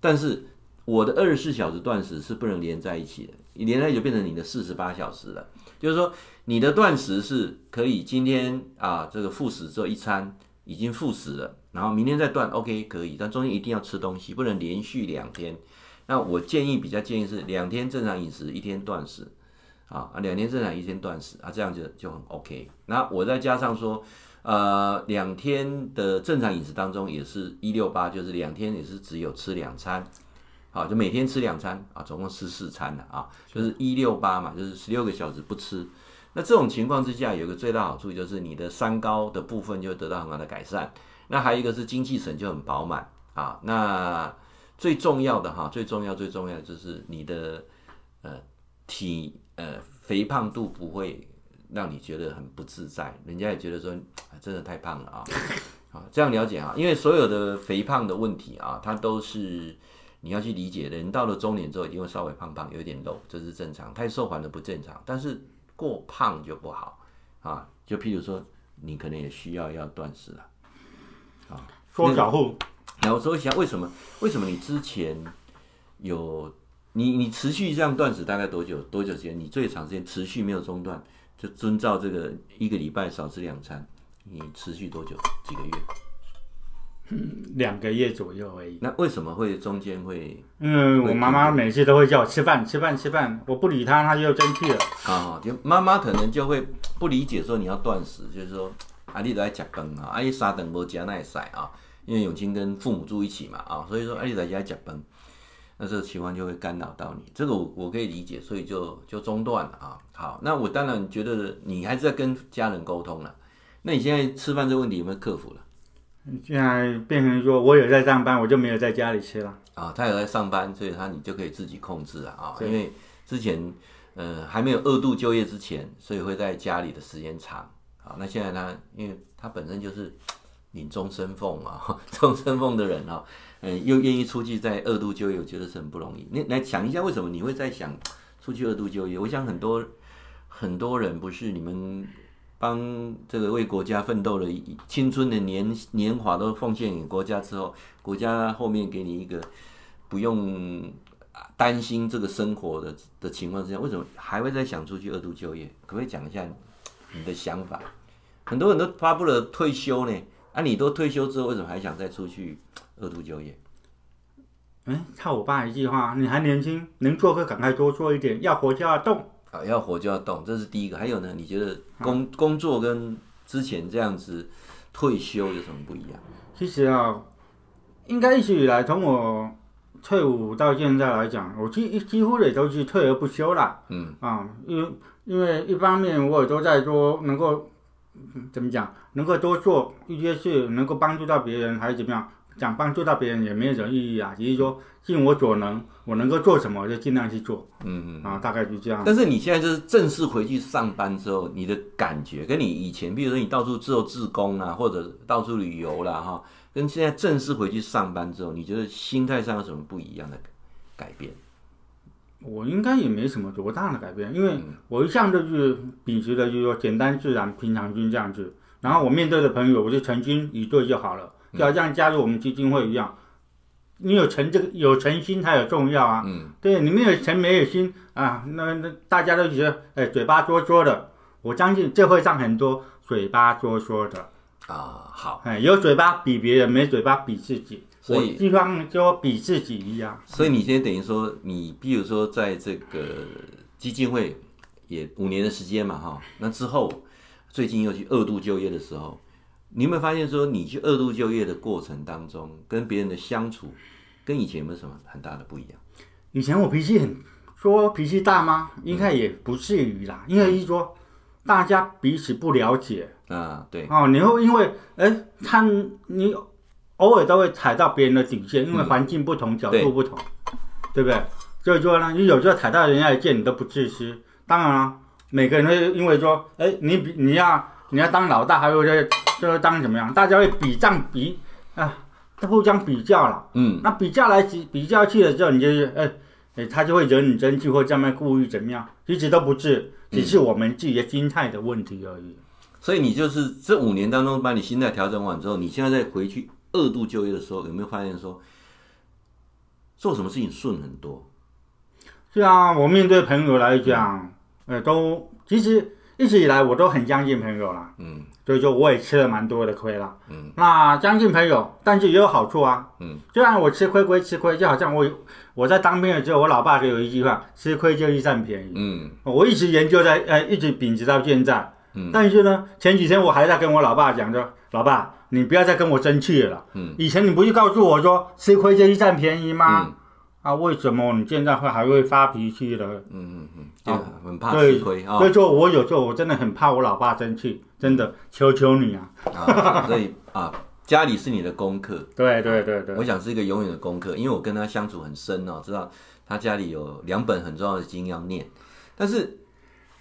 A: 但是我的二十四小时断食是不能连在一起的，一连在一起就变成你的四十八小时了，就是说你的断食是可以今天啊这个复食之后一餐已经复食了，然后明天再断，OK 可以，但中间一定要吃东西，不能连续两天。那我建议比较建议是两天正常饮食，一天断食。啊，两天正常，一天断食啊，这样就就很 OK。那我再加上说，呃，两天的正常饮食当中也是一六八，就是两天也是只有吃两餐，好，就每天吃两餐啊，总共吃四餐了啊，就是一六八嘛，就是十六个小时不吃。那这种情况之下，有个最大好处就是你的三高的部分就得到很好的改善。那还有一个是精气神就很饱满啊。那最重要的哈，最重要最重要的就是你的呃体。呃，肥胖度不会让你觉得很不自在，人家也觉得说，[tsk] 真的太胖了啊，[laughs] 啊，这样了解啊，因为所有的肥胖的问题啊，它都是你要去理解的。人到了中年之后，一定会稍微胖胖，有点肉，这是正常。太瘦反而不正常，但是过胖就不好啊。就譬如说，你可能也需要要断食了，啊，
B: 说小后，
A: 然后说一下为什么？为什么你之前有？你你持续这样断食大概多久？多久时间？你最长时间持续没有中断，就遵照这个一个礼拜少吃两餐，你持续多久？几个月？
B: 嗯，[laughs] 两个月左右而已。
A: 那为什么会中间会？
B: 嗯，我妈妈每次都会叫我吃饭，吃饭，吃饭，我不理她，她就生气了。
A: 啊，就妈妈可能就会不理解说你要断食，就是说啊，你都在吃饭啊，啊，你三顿无吃那会使啊，因为永清跟父母住一起嘛啊，所以说啊，你在家吃饭。那这个情况就会干扰到你，这个我我可以理解，所以就就中断了啊。好，那我当然觉得你还是在跟家人沟通了。那你现在吃饭这个问题有没有克服了？
B: 现在变成说我有在上班，我就没有在家里吃了。
A: 啊，他有在上班，所以他你就可以自己控制了啊。因为之前呃还没有二度就业之前，所以会在家里的时间长。啊，那现在他因为他本身就是领终身俸啊，[laughs] 终身俸的人啊。嗯，又愿意出去再二度就业，我觉得是很不容易。你来想一下，为什么你会在想出去二度就业？我想很多很多人不是你们帮这个为国家奋斗了青春的年年华都奉献给国家之后，国家后面给你一个不用担心这个生活的的情况之下，为什么还会在想出去二度就业？可不可以讲一下你的想法？很多人都发布了退休呢，啊，你都退休之后，为什么还想再出去？二度就业，
B: 哎，靠我爸一句话，你还年轻，能做就赶快多做一点，要活就要动
A: 啊，要活就要动，这是第一个。还有呢，你觉得工工作跟之前这样子退休有什么不一样？
B: 其实啊，应该一直以来从我退伍到现在来讲，我几几乎也都是退而不休啦。
A: 嗯
B: 啊，因为因为一方面我也都在说，能够怎么讲，能够多做一些事，能够帮助到别人，还是怎么样？讲帮助到别人也没有什么意义啊，只是说尽我所能，我能够做什么就尽量去做。
A: 嗯嗯
B: 啊，大概就这样。
A: 但是你现在就是正式回去上班之后，你的感觉跟你以前，比如说你到处做志工啊，或者到处旅游啦，哈，跟现在正式回去上班之后，你觉得心态上有什么不一样的改变？
B: 我应该也没什么多大的改变，因为我一向都是秉持的，就是说简单自然、平常心这样子。然后我面对的朋友，我就诚心以对就好了。就好像加入我们基金会一样，你有诚这个有诚心才有重要啊。
A: 嗯，
B: 对，你没有诚没有心啊，那那大家都觉得哎嘴巴说说的。我相信这会上很多嘴巴说说的
A: 啊。好，
B: 哎，有嘴巴比别人，没嘴巴比自己。
A: 所以
B: 希望就比自己一样。
A: 所以你现在等于说，你比如说在这个基金会也五年的时间嘛，哈，那之后最近又去二度就业的时候。你有没有发现说，你去二度就业的过程当中，跟别人的相处，跟以前有没有什么很大的不一样？
B: 以前我脾气很，说脾气大吗？应该也不至于啦，因为一说大家彼此不了解
A: 啊，对
B: 哦，你会因为哎，他你偶尔都会踩到别人的底线，因为环境不同，嗯、角度不同，对，对不对？所以说呢，你有时候踩到人家一件，你都不自私。当然了，每个人会因为说，哎，你比你要你要当老大，还会在。就是当怎么样，大家会比仗比啊，互相比较了。嗯，那比较来比比较去的时候，你就是哎哎，他就会惹你生气，或这样故意怎么样，其实都不治，只是我们自己的心态的问题而已。嗯、
A: 所以你就是这五年当中把你心态调整完之后，你现在再回去二度就业的时候，有没有发现说做什么事情顺很多？
B: 是啊，我面对朋友来讲，呃、嗯，都其实。一直以来我都很相信朋友啦，嗯，所以说我也吃了蛮多的亏啦，嗯，那相信朋友，但是也有好处啊，嗯，虽然我吃亏归吃亏，就好像我我在当兵的时候，我老爸就有一句话，吃亏就一占便宜，嗯，我一直研究在，呃，一直秉持到现在，嗯，但是呢，前几天我还在跟我老爸讲说，老爸，你不要再跟我争气了，嗯，以前你不是告诉我说吃亏就一占便宜吗？嗯啊，为什么你现在会还会发脾气了？嗯嗯嗯，
A: 就很怕吃亏啊。
B: 所以说，我有时候我真的很怕我老爸生气，真的，求求你啊！
A: 啊所以啊，家里是你的功课。[laughs]
B: 对对对对，
A: 我想是一个永远的功课，因为我跟他相处很深哦，知道他家里有两本很重要的经要念。但是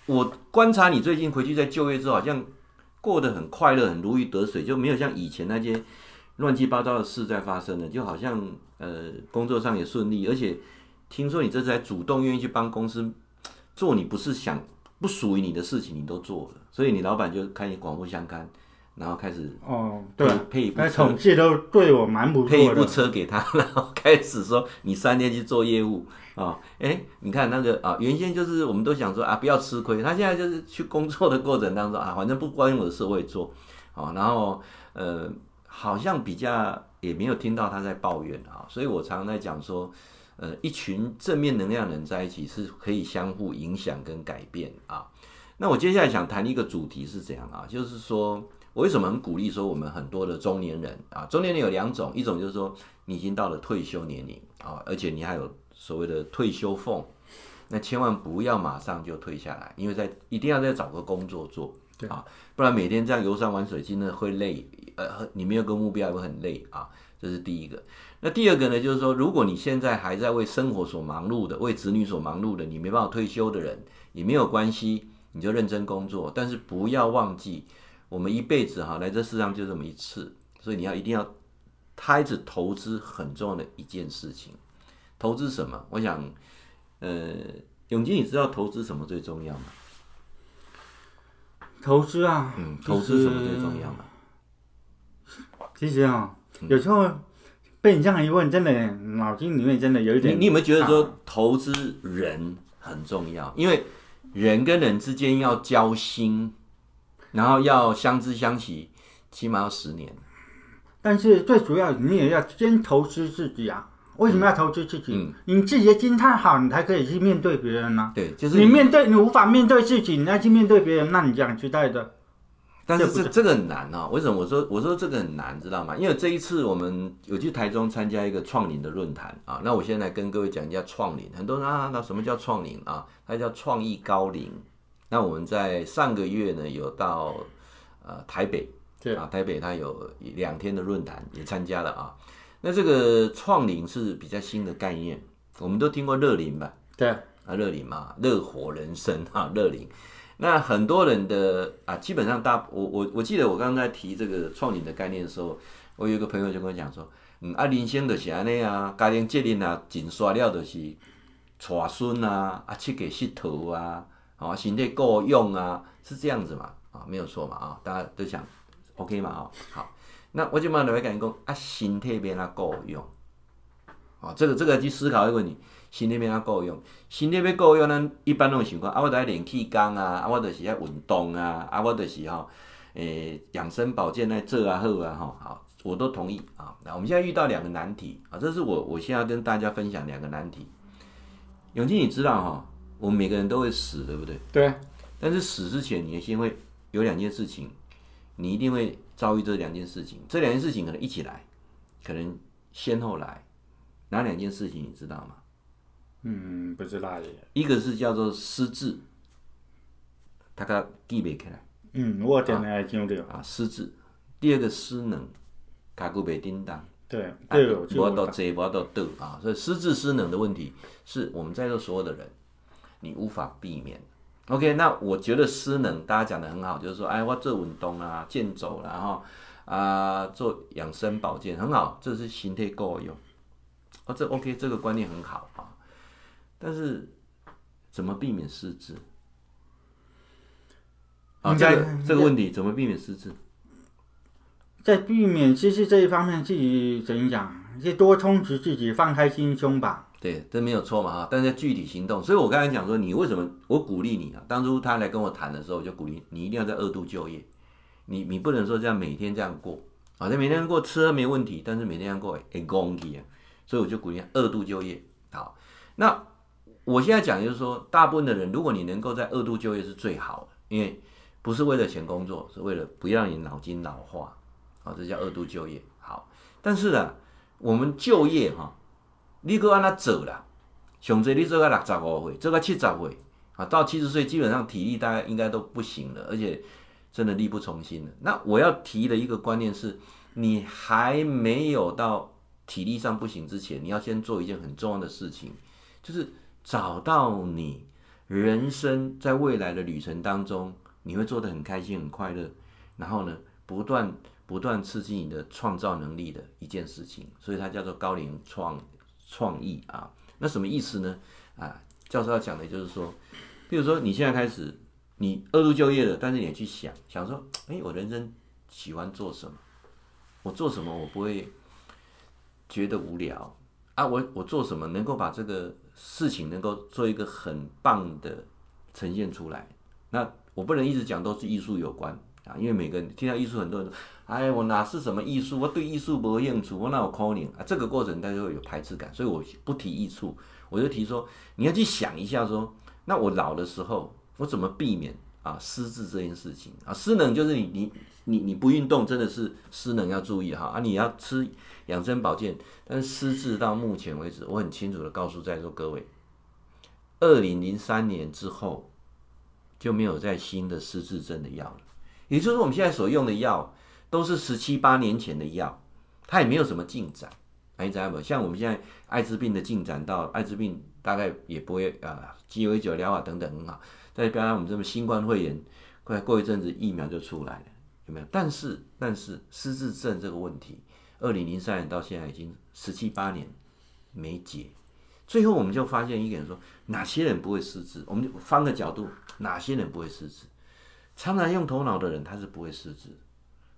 A: 我观察你最近回去在就业之后，好像过得很快乐，很如鱼得水，就没有像以前那些乱七八糟的事在发生了，就好像。呃，工作上也顺利，而且听说你这次还主动愿意去帮公司做你不是想不属于你的事情，你都做了，所以你老板就看你刮目相看，然后开始
B: 哦，对，
A: 配一部车，
B: 统计都对我蛮不错的，
A: 配一部车给他，然后开始说你三天去做业务啊，哎、你看那个啊，原先就是我们都想说啊，不要吃亏，他现在就是去工作的过程当中啊，反正不关我的事我也做，啊，然后呃，好像比较。也没有听到他在抱怨啊，所以我常常在讲说，呃，一群正面能量人在一起是可以相互影响跟改变啊。那我接下来想谈一个主题是怎样啊，就是说我为什么很鼓励说我们很多的中年人啊，中年人有两种，一种就是说你已经到了退休年龄啊，而且你还有所谓的退休俸，那千万不要马上就退下来，因为在一定要再找个工作做。对啊，不然每天这样游山玩水，真的会累。呃，你没有个目标，也会很累啊。这是第一个。那第二个呢，就是说，如果你现在还在为生活所忙碌的，为子女所忙碌的，你没办法退休的人，也没有关系，你就认真工作。但是不要忘记，我们一辈子哈，来这世上就这么一次，所以你要一定要开始投资很重要的一件事情。投资什么？我想，呃，永基，你知道投资什么最重要吗？
B: 投资啊，
A: 嗯，投资什么最重要吗？
B: 其实啊，有时候被你这样一问，真的脑筋里面真的有一点。
A: 你你有没有觉得说投资人很重要？因为人跟人之间要交心，然后要相知相惜，起码要十年。
B: 但是最主要，你也要先投资自己啊。为什么要投资自己？嗯，你自己的心态好，你才可以去面对别人呢、啊。
A: 对，就是你，
B: 你面对你无法面对自己，你要去面对别人，那你讲实在的，
A: 但是这这个很难啊！为什么我说我说这个很难，知道吗？因为这一次我们有去台中参加一个创龄的论坛啊。那我现在跟各位讲一下创龄。很多人啊，那什么叫创龄啊？它叫创意高龄。那我们在上个月呢，有到呃台北，对啊，台北它有两天的论坛也参加了啊。那这个创领是比较新的概念，我们都听过热龄吧？
B: 对
A: 啊，乐龄嘛，热火人生啊，[laughs] 热龄。那很多人的啊，基本上大我我我记得我刚刚在提这个创领的概念的时候，我有一个朋友就跟我讲说，嗯，啊，人生就是安尼啊，家庭责任啊，尽刷了就是娶孙啊，啊，出去佚佗啊，啊，身体够用啊，是这样子嘛？啊，没有错嘛？啊，大家都想 OK 嘛？啊，好，那我就马上来跟你讲，啊，身体变啊够用？哦，这个这个去思考一个问题。身体要够用，身体要够用，咱一般拢会想讲啊，我得练气功啊，啊，我就是要运动啊，啊，我就是吼，诶，养生保健来做啊好啊，吼，好，我都同意啊。那我们现在遇到两个难题啊，这是我我现在要跟大家分享两个难题。永庆，你知道哈，我们每个人都会死，对不对？
B: 对。
A: 但是死之前，你先会有两件事情，你一定会遭遇这两件事情，这两件事情可能一起来，可能先后来，哪两件事情你知道吗？
B: 嗯，不知道耶。
A: 一个是叫做失智，他个记不起来。
B: 嗯，我真的爱听到。
A: 啊，失智。第二个失能，卡古袂叮当。
B: 对，对，
A: 我都坐，我都倒啊。所以失智失能的问题，是我们在座所有的人，你无法避免。OK，那我觉得失能，大家讲的很好，就是说，哎，我做运动啊，健走然后啊，做养生保健很好，这是心态够用。哦，这 OK，这个观念很好啊。但是，怎么避免失智？啊，这个这个问题怎么避免失智？
B: 在避免失智这一方面，自己怎样讲？就多充实自己，放开心胸吧。
A: 对，这没有错嘛哈。但是要具体行动，所以我刚才讲说，你为什么我鼓励你啊？当初他来跟我谈的时候，我就鼓励你一定要在二度就业。你你不能说这样每天这样过啊，这每天过吃没问题，但是每天这样过会功利啊。所以我就鼓励二度就业。好，那。我现在讲就是说，大部分的人，如果你能够在二度就业是最好的，因为不是为了钱工作，是为了不让你脑筋老化，啊，这叫二度就业。好，但是呢，我们就业哈，你搁按他走了，上济你做到六十五岁，做到七十岁，啊，到七十岁基本上体力大概应该都不行了，而且真的力不从心了。那我要提的一个观念是，你还没有到体力上不行之前，你要先做一件很重要的事情，就是。找到你人生在未来的旅程当中，你会做得很开心、很快乐，然后呢，不断不断刺激你的创造能力的一件事情，所以它叫做高龄创创意啊。那什么意思呢？啊，教授要讲的就是说，比如说你现在开始，你二度就业了，但是你去想想说，哎，我人生喜欢做什么？我做什么我不会觉得无聊啊？我我做什么能够把这个事情能够做一个很棒的呈现出来，那我不能一直讲都是艺术有关啊，因为每个人听到艺术，很多人说，哎，我哪是什么艺术？我对艺术没兴趣，我哪有 calling？” 啊？这个过程大家会有排斥感，所以我不提艺术，我就提说，你要去想一下说，那我老的时候，我怎么避免啊失智这件事情啊？失能就是你你你你不运动，真的是失能要注意哈啊！你要吃。养生保健，但是失智到目前为止，我很清楚的告诉在座各位，二零零三年之后就没有再新的失智症的药了。也就是，我们现在所用的药都是十七八年前的药，它也没有什么进展。你知道吗？像我们现在艾滋病的进展到艾滋病大概也不会啊，鸡尾酒疗法等等很好。再加上我们这么新冠肺炎，过过一阵子疫苗就出来了，有没有？但是但是失智症这个问题。二零零三年到现在已经十七八年没解，最后我们就发现一个人说，哪些人不会失智？我们就翻个角度，哪些人不会失智？常常用头脑的人他是不会失智。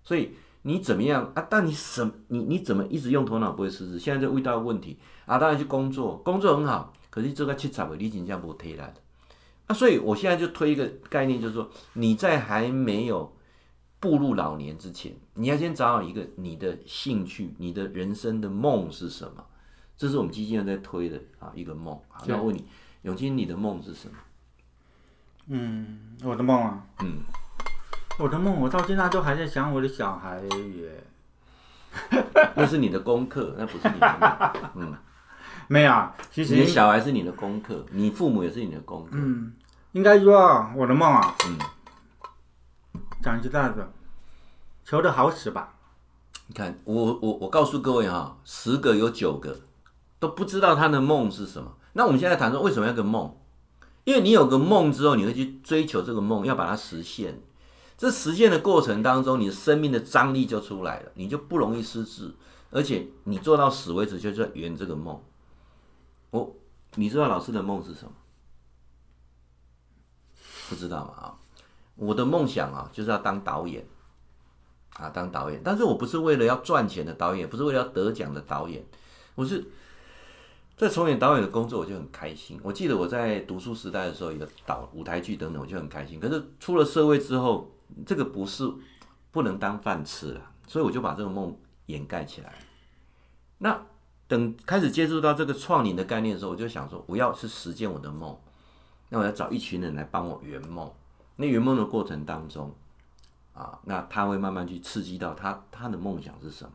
A: 所以你怎么样啊？但你什你你怎么一直用头脑不会失智？现在就遇到问题啊！当然去工作，工作很好，可是这个七十岁你真正不推来的啊！所以我现在就推一个概念，就是说你在还没有。步入老年之前，你要先找好一个你的兴趣，你的人生的梦是什么？这是我们基金在推的啊，一个梦。好，那我问你，永金，你的梦是什么？
B: 嗯，我的梦啊，
A: 嗯，
B: 我的梦，我到现在都还在想我的小孩耶。[laughs]
A: 那是你的功课，那不是你的梦。[laughs] 嗯，
B: 没有，其实
A: 你的小孩是你的功课，你父母也是你的功课。
B: 嗯，应该说我的梦啊，嗯，讲句大的，求得好死吧。
A: 你看，我我我告诉各位哈，十个有九个都不知道他的梦是什么。那我们现在谈说，为什么要个梦？因为你有个梦之后，你会去追求这个梦，要把它实现。这实现的过程当中，你生命的张力就出来了，你就不容易失智，而且你做到死为止，就在圆这个梦。我，你知道老师的梦是什么？不知道吗？啊，我的梦想啊，就是要当导演，啊，当导演。但是我不是为了要赚钱的导演，不是为了要得奖的导演，我是在重演导演的工作，我就很开心。我记得我在读书时代的时候，有导舞台剧等等，我就很开心。可是出了社会之后，这个不是不能当饭吃了，所以我就把这个梦掩盖起来。那等开始接触到这个创领的概念的时候，我就想说，我要是实践我的梦，那我要找一群人来帮我圆梦。那圆梦的过程当中，啊，那他会慢慢去刺激到他他的梦想是什么。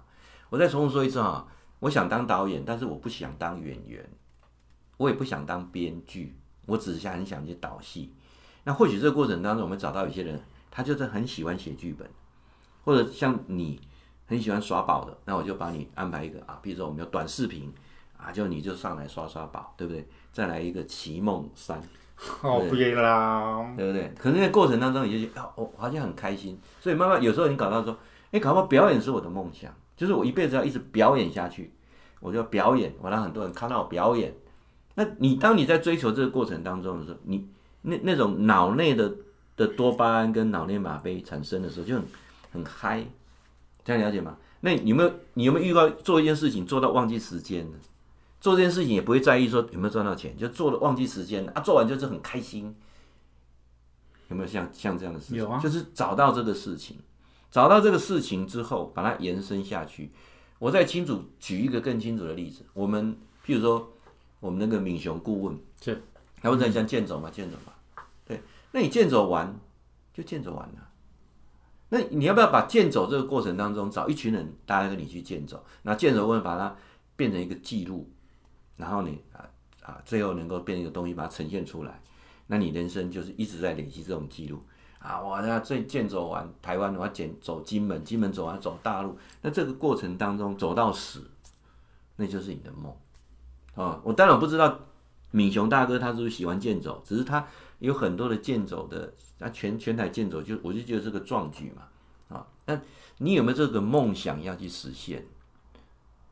A: 我再重复说一次啊，我想当导演，但是我不想当演员，我也不想当编剧，我只是想很想去导戏。那或许这个过程当中，我们找到有些人。他就是很喜欢写剧本，或者像你很喜欢耍宝的，那我就帮你安排一个啊，比如说我们有短视频啊，就你就上来刷刷宝，对不对？再来一个奇梦三，
B: 好不啦，啦，
A: 对不对？可是那个过程当中，你就觉得哦，我好像很开心，所以慢慢有时候你搞到说，哎，搞不好表演是我的梦想，就是我一辈子要一直表演下去，我就要表演，我让很多人看到我表演。那你当你在追求这个过程当中的时候，你那那种脑内的。的多巴胺跟脑内吗啡产生的时候就很很嗨，这样了解吗？那你有没有你有没有遇到做一件事情做到忘记时间呢？做这件事情也不会在意说有没有赚到钱，就做了忘记时间啊，做完就是很开心。有没有像像这样的事情？
B: 有啊，
A: 就是找到这个事情，找到这个事情之后，把它延伸下去。我再清楚举一个更清楚的例子，我们譬如说我们那个敏雄顾问，
B: 是，
A: 他问在像健走嘛，健走嘛。那你健走完就健走完了，那你要不要把健走这个过程当中找一群人，大家跟你去健走？那健走问把它变成一个记录，然后你啊啊，最后能够变成一个东西，把它呈现出来。那你人生就是一直在累积这种记录啊！我那最健走完台湾，我要健走金门，金门走完走大陆，那这个过程当中走到死，那就是你的梦啊！我当然不知道敏雄大哥他是不是喜欢健走，只是他。有很多的健走的，那全全台健走就我就觉得这个壮举嘛，啊，那你有没有这个梦想要去实现？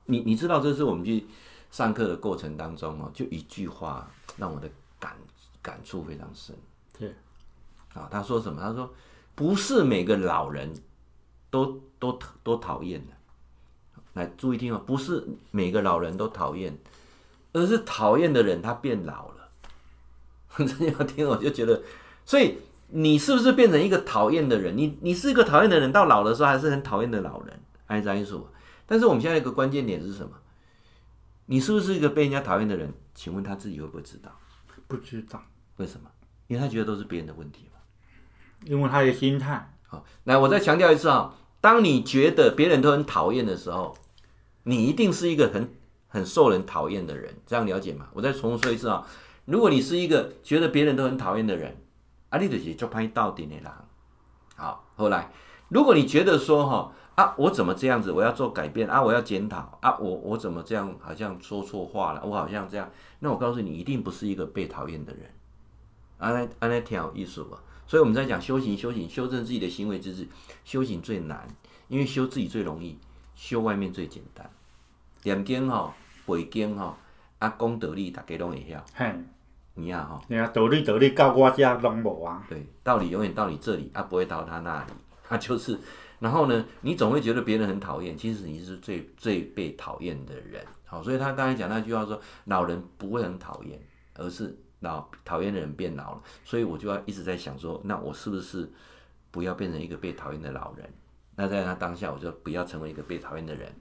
A: 你你知道这是我们去上课的过程当中哦，就一句话让我的感感触非常深。
B: 对，
A: 啊，他说什么？他说不是每个老人都都都讨厌的，来注意听哦，不是每个老人都讨厌，而是讨厌的人他变老了。真要听，我就觉得，所以你是不是变成一个讨厌的人？你你是一个讨厌的人，到老的时候还是很讨厌的老人，还是这样说？但是我们现在一个关键点是什么？你是不是一个被人家讨厌的人？请问他自己会不会知道？
B: 不知道，
A: 为什么？因为他觉得都是别人的问题嘛。
B: 因为他的心态。
A: 好，来，我再强调一次啊，当你觉得别人都很讨厌的时候，你一定是一个很很受人讨厌的人，这样了解吗？我再重复说一次啊。如果你是一个觉得别人都很讨厌的人，啊，你就是做歹斗阵的人。好，后来，如果你觉得说哈啊，我怎么这样子，我要做改变啊，我要检讨啊，我我怎么这样，好像说错话了，我好像这样，那我告诉你，一定不是一个被讨厌的人。啊，那啊那挺有意思吧？所以我们在讲修行，修行，修正自己的行为之事，修行最难，因为修自己最容易，修外面最简单。念经哈，背经哈，啊，讲道理大家拢会晓。你呀，哈，
B: 你啊，道理道理到我家拢无啊。
A: 对，道理永远到你这里，啊，不会到他那里，他 [laughs] 就是。然后呢，你总会觉得别人很讨厌，其实你是最最被讨厌的人。好，所以他刚才讲那句话说，老人不会很讨厌，而是老讨厌的人变老了。所以我就要一直在想说，那我是不是不要变成一个被讨厌的老人？那在他当下，我就不要成为一个被讨厌的人，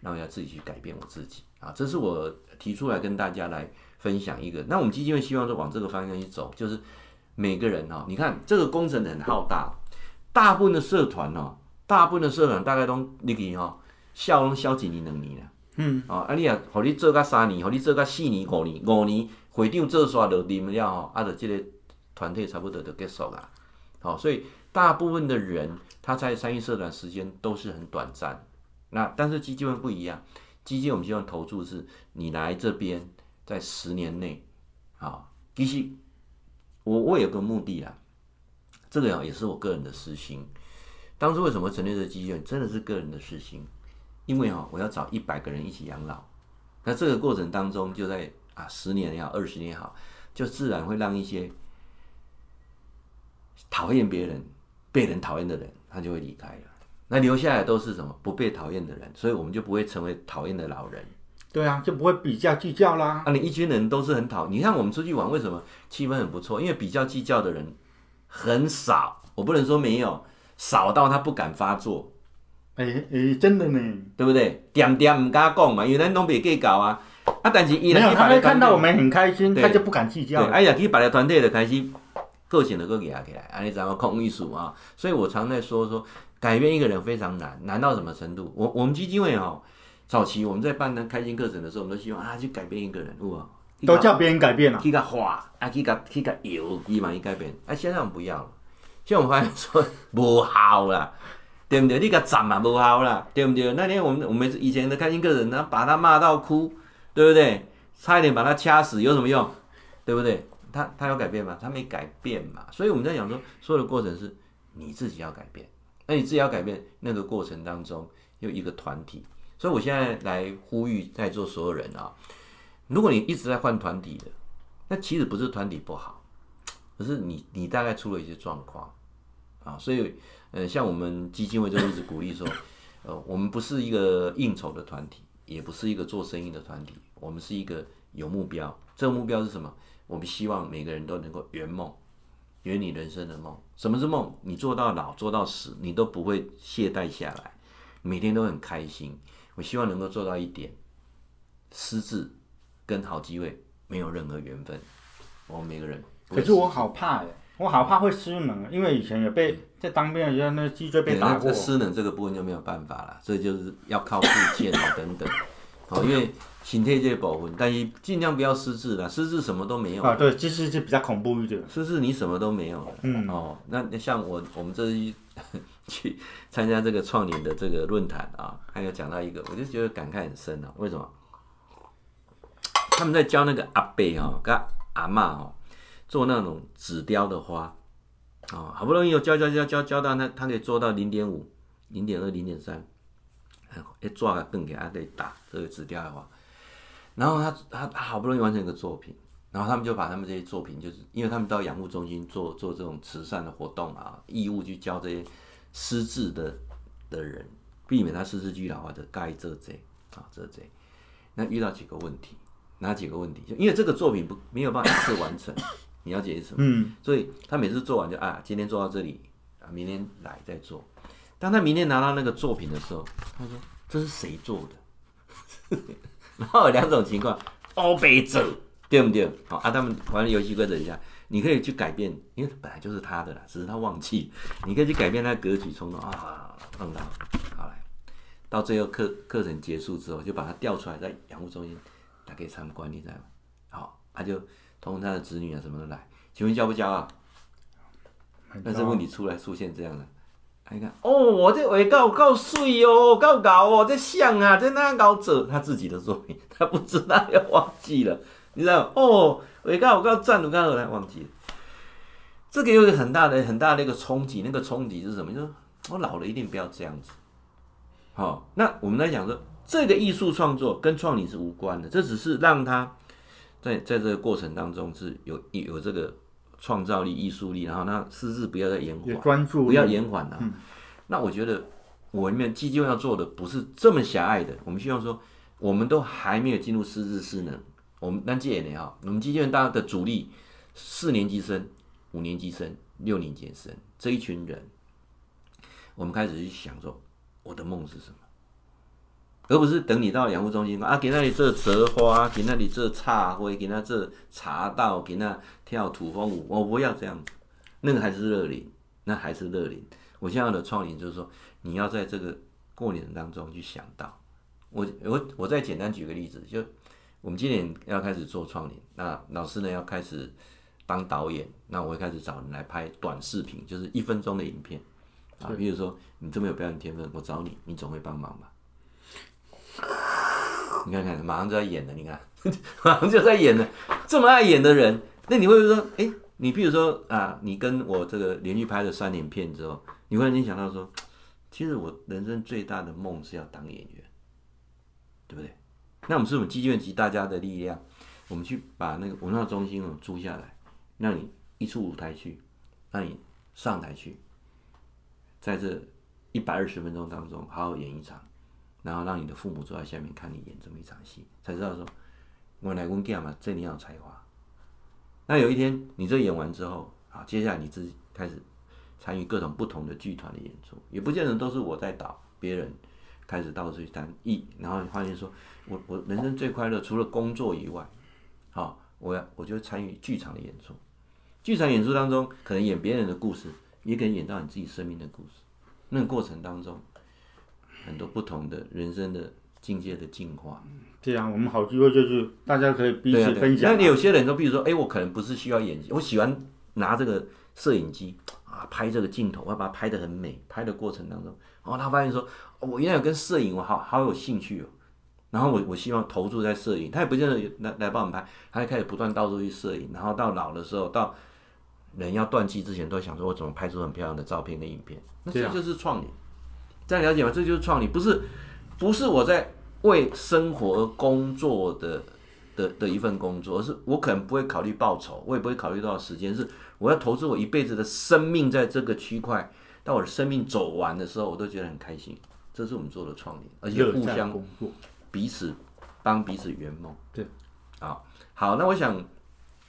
A: 那我要自己去改变我自己啊。这是我提出来跟大家来。分享一个，那我们基金会希望说往这个方向去走，就是每个人哈，你看这个工程很浩大，大部分的社团哦，大部分的社团大概都你去吼，效拢消极你两年了。
B: 嗯，
A: 哦，啊，你啊，互你做甲三年，互你做甲四年、五年、五年，会长做煞就啉了吼，啊，就这个团体差不多就结束啦。好、哦，所以大部分的人他在参与社团时间都是很短暂。那但是基金会不一样，基金我们希望投注是，你来这边在十年内，啊、哦，其实我我有个目的啦，这个也是我个人的私心。当初为什么成立这个基金会，真的是个人的私心。因为哈，我要找一百个人一起养老，那这个过程当中，就在啊十年也好，二十年也好，就自然会让一些讨厌别人、被人讨厌的人，他就会离开了。那留下来都是什么？不被讨厌的人，所以我们就不会成为讨厌的老人。
B: 对啊，就不会比较计较啦。
A: 啊，你一群人都是很讨，你看我们出去玩，为什么气氛很不错？因为比较计较的人很少，我不能说没有，少到他不敢发作。
B: 哎、欸、哎、欸，真的呢，
A: 对不对？点点唔敢讲嘛，因为咱拢袂计较啊。啊，但是伊来
B: 他会看到我们很开心，他就不敢计较。
A: 哎呀，去别的团队就开始个性的个压起来，安尼怎么控艺术啊？所以我常在说说，改变一个人非常难，难到什么程度？我我们基金会哦，早期我们在办那开心课程的时候，我们都希望啊，去改变一个人，哇，
B: 都叫别人改变了，
A: 去个画啊，去个去个油，伊嘛去改变。哎，现在我们不要了，现在我们发现说 [laughs] 无效了。对不对？你个赞嘛不好啦，对不对？那天我们我们以前的开心个人，呢把他骂到哭，对不对？差一点把他掐死，有什么用？对不对？他他有改变吗？他没改变嘛。所以我们在讲说，所有的过程是你自己要改变。那你自己要改变，那个过程当中有一个团体。所以我现在来呼吁在座所有人啊，如果你一直在换团体的，那其实不是团体不好，而是你你大概出了一些状况啊，所以。呃，像我们基金会就一直鼓励说，[laughs] 呃，我们不是一个应酬的团体，也不是一个做生意的团体，我们是一个有目标。这个目标是什么？我们希望每个人都能够圆梦，圆你人生的梦。什么是梦？你做到老，做到死，你都不会懈怠下来，每天都很开心。我希望能够做到一点，失智跟好机会没有任何缘分。我们每个人，
B: 可是我好怕耶。我好怕会失能，因为以前也被在当兵的时候，那脊椎被打过。
A: 失能这个部分就没有办法了，所以就是要靠复健啊等等。[laughs] 哦，因为身体这些保护，但是尽量不要失智了。失智什么都没有啊。
B: 对，其实就比较恐怖一点。
A: 失智你什么都没有了。嗯。哦，那像我我们这一去参加这个创联的这个论坛啊，还有讲到一个，我就觉得感慨很深啊。为什么？他们在教那个阿伯哦，跟阿妈哦。做那种纸雕的花，哦，好不容易有教教教教教到那，他可以做到零点五、零点二、零点三，一抓个灯给他可以打这个纸雕的花，然后他他好不容易完成一个作品，然后他们就把他们这些作品，就是因为他们到养护中心做做这种慈善的活动啊，义务去教这些失智的的人，避免他失智居老化的该这贼啊这贼，那遇到几个问题，哪几个问题？就因为这个作品不没有办法一次完成。你要解释什么？嗯，所以他每次做完就啊，今天做到这里啊，明天来再做。当他明天拿到那个作品的时候，他说：“这是谁做的？” [laughs] 然后有两种情况，欧北者对不对？好啊，他们玩游戏规则一下，你可以去改变，因为本来就是他的啦，只是他忘记。你可以去改变他的格局，从头啊弄到好来，到最后课课程结束之后，就把它调出来，在养护中心他可以参观，你知道吗？好，他就。同他的子女啊，什么的来，请问教不教啊？但是问题出来出现这样的，你看哦，我这画够够水哦，告搞哦，这像啊，这那搞者他自己的作品，[laughs] 他不知道要忘记了，你知道哦，尾告我告赞，我刚刚来忘记了，这个有一个很大的很大的一个冲击，那个冲击是什么？就是我老了一定不要这样子。好，那我们来讲说，这个艺术创作跟创意是无关的，这只是让他。在在这个过程当中是有有这个创造力、艺术力，然后那失智不要再延缓，
B: 专注
A: 不要延缓了。嗯、那我觉得我们基金会要做的不是这么狭隘的，我们希望说，我们都还没有进入师资失能，我们那这一年哈，我们基金会大家的主力四年级生、五年级生、六年级生这一群人，我们开始去想说，我的梦是什么？而不是等你到养护中心啊，给那里这折花，给那里这插灰，给那这茶道，给那跳土风舞，我不要这样子，那个还是乐龄，那还是乐龄。我现在的创意就是说，你要在这个过年当中去想到。我我我再简单举个例子，就我们今年要开始做创联，那老师呢要开始当导演，那我会开始找人来拍短视频，就是一分钟的影片啊。比如说你这么有表演天分，我找你，你总会帮忙吧？[laughs] 你看看，马上就在演了，你看，[laughs] 马上就在演了。这么爱演的人，那你会不会说，哎、你比如说啊，你跟我这个连续拍了三年片之后，你会联想到说，其实我人生最大的梦是要当演员。对不对？那我们是我们基金集大家的力量，我们去把那个文化中心哦租下来，让你一出舞台去，让你上台去，在这一百二十分钟当中好好演一场，然后让你的父母坐在下面看你演这么一场戏，才知道说，我来问干嘛？这你要有才华。那有一天你这演完之后，啊，接下来你自己开始参与各种不同的剧团的演出，也不见得都是我在导别人。开始到处去谈艺，然后发现说，我我人生最快乐，除了工作以外，好，我要我就参与剧场的演出。剧场演出当中，可能演别人的故事，也可以演到你自己生命的故事。那个过程当中，很多不同的人生的境界的进化。
B: 这样，我们好机会就是大家可以彼此分享。
A: 那你有些人说，比如说，哎，我可能不是需要演技，我喜欢拿这个摄影机啊拍这个镜头，我要把它拍得很美。拍的过程当中。然哦，他发现说，我原来有跟摄影，我好好有兴趣哦。然后我我希望投注在摄影，他也不见得来来帮我们拍，他就开始不断到处去摄影。然后到老的时候，到人要断气之前，都想说我怎么拍出很漂亮的照片跟影片。那这就是创龄，这样了解吗？这就是创意，不是不是我在为生活而工作的的的一份工作，而是我可能不会考虑报酬，我也不会考虑多少时间，是我要投资我一辈子的生命在这个区块。到我的生命走完的时候，我都觉得很开心。这是我们做的创意，而且互相工作彼此帮彼此圆梦。
B: 对，
A: 好，好，那我想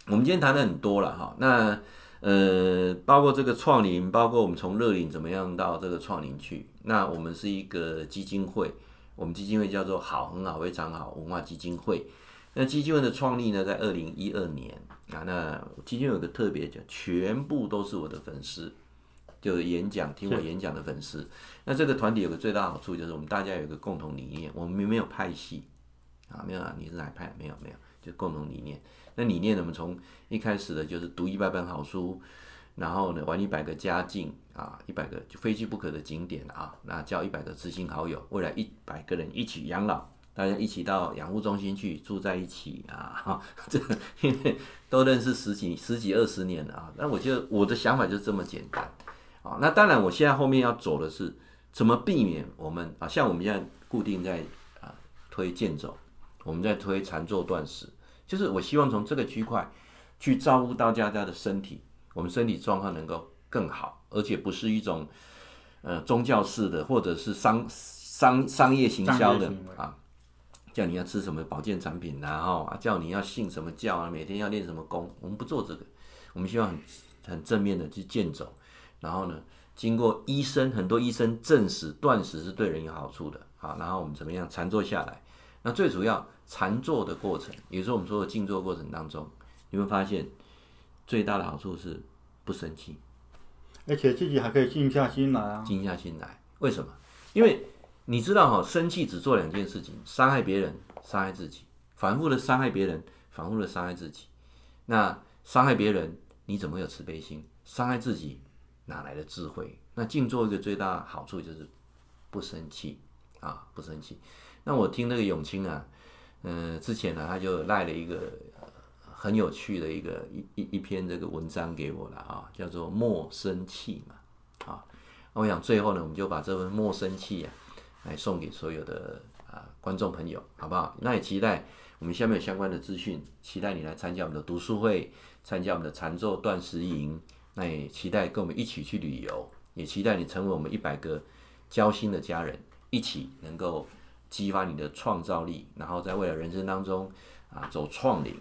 A: 我们今天谈的很多了哈。那呃，包括这个创林，包括我们从乐林怎么样到这个创林去。那我们是一个基金会，我们基金会叫做好很好非常好文化基金会。那基金会的创立呢，在二零一二年啊。那基金会有个特别讲，全部都是我的粉丝。就演讲，听我演讲的粉丝，那这个团体有个最大好处就是我们大家有一个共同理念，我们没有派系啊，没有啊，你是哪派？没有没有，就共同理念。那理念呢，我们从一开始的就是读一百本好书，然后呢玩一百个家境啊，一百个就非去不可的景点啊，那叫一百个知心好友，未来一百个人一起养老，大家一起到养护中心去住在一起啊，哈，[laughs] 这因为都认识十几十几二十年了啊，那我觉得我的想法就这么简单。啊，那当然，我现在后面要走的是怎么避免我们啊，像我们现在固定在啊推健走，我们在推禅坐断食，就是我希望从这个区块去照顾到大家的身体，我们身体状况能够更好，而且不是一种呃宗教式的或者是商商商业行销的啊，叫你要吃什么保健产品，然后啊叫你要信什么教啊，每天要练什么功，我们不做这个，我们希望很很正面的去健走。然后呢，经过医生很多医生证实断食是对人有好处的啊。然后我们怎么样禅坐下来？那最主要禅坐的过程，也就是我们说的静坐过程当中，你会发现最大的好处是不生气，
B: 而且自己还可以静下心来啊。
A: 静下心来，为什么？因为你知道哈，生气只做两件事情：伤害别人，伤害自己。反复的伤害别人，反复的伤害自己。那伤害别人，你怎么会有慈悲心？伤害自己。哪来的智慧？那静坐一个最大的好处就是不生气啊，不生气。那我听那个永清啊，嗯、呃，之前呢、他就赖了一个很有趣的一个一一一篇这个文章给我了啊，叫做莫生气嘛啊。那我想最后呢，我们就把这份莫生气啊，来送给所有的啊观众朋友，好不好？那也期待我们下面有相关的资讯，期待你来参加我们的读书会，参加我们的禅坐断食营。那也期待跟我们一起去旅游，也期待你成为我们一百个交心的家人，一起能够激发你的创造力，然后在未来人生当中啊走创龄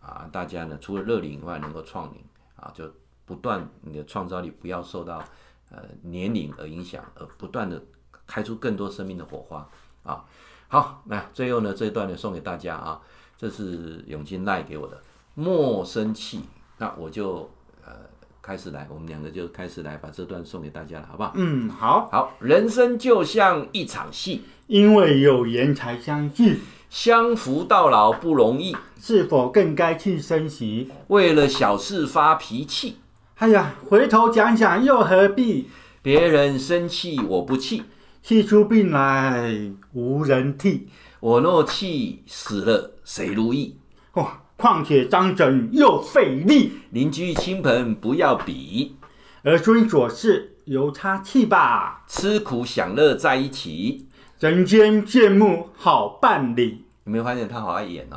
A: 啊，大家呢除了乐龄以外能够创龄啊，就不断你的创造力不要受到呃年龄而影响，而不断的开出更多生命的火花啊。好，那最后呢这一段呢送给大家啊，这是永金赖给我的，莫生气，那我就呃。开始来，我们两个就开始来把这段送给大家了，好不好？
B: 嗯，好。
A: 好，人生就像一场戏，
B: 因为有缘才相聚，
A: 相扶到老不容易，
B: 是否更该去珍惜？
A: 为了小事发脾气，
B: 哎呀，回头想想又何必？
A: 别人生气我不气，
B: 气出病来无人替。
A: 我若气死了谁如意？
B: 哇、哦，况且张整又费力。
A: 邻居亲朋不要比，
B: 儿孙琐事由他去吧。
A: 吃苦享乐在一起，
B: 人间羡慕好伴侣。
A: 有没有发现他好爱演哦？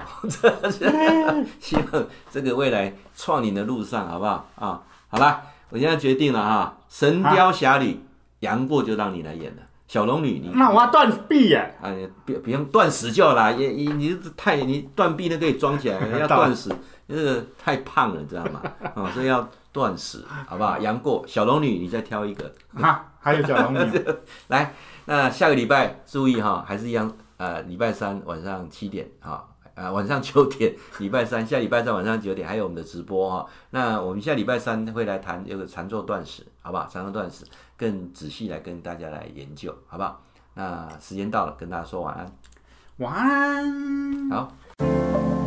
A: [laughs] 希望这个未来创领的路上好不好啊？好啦，我现在决定了哈，《神雕侠侣》杨过就让你来演了。小龙女，你
B: 那我要断臂耶！
A: 啊，别不用断食就好了。也你你太你断臂那可以装起来，[laughs] 要断食，那个太胖了，知道吗？啊、[laughs] 哦，所以要断食，好不好？杨过，小龙女，你再挑一个。[laughs]
B: 哈，还有小龙女，
A: 来，那下个礼拜注意哈，还是一样，呃，礼拜三晚上七点哈，呃，晚上九点，礼拜三下礼拜三晚上九点还有我们的直播哈。那我们下礼拜三会来谈这个禅坐断食，好不好？禅坐断食。更仔细来跟大家来研究好不好？那时间到了跟大家说晚安。
B: 晚安。
A: 好。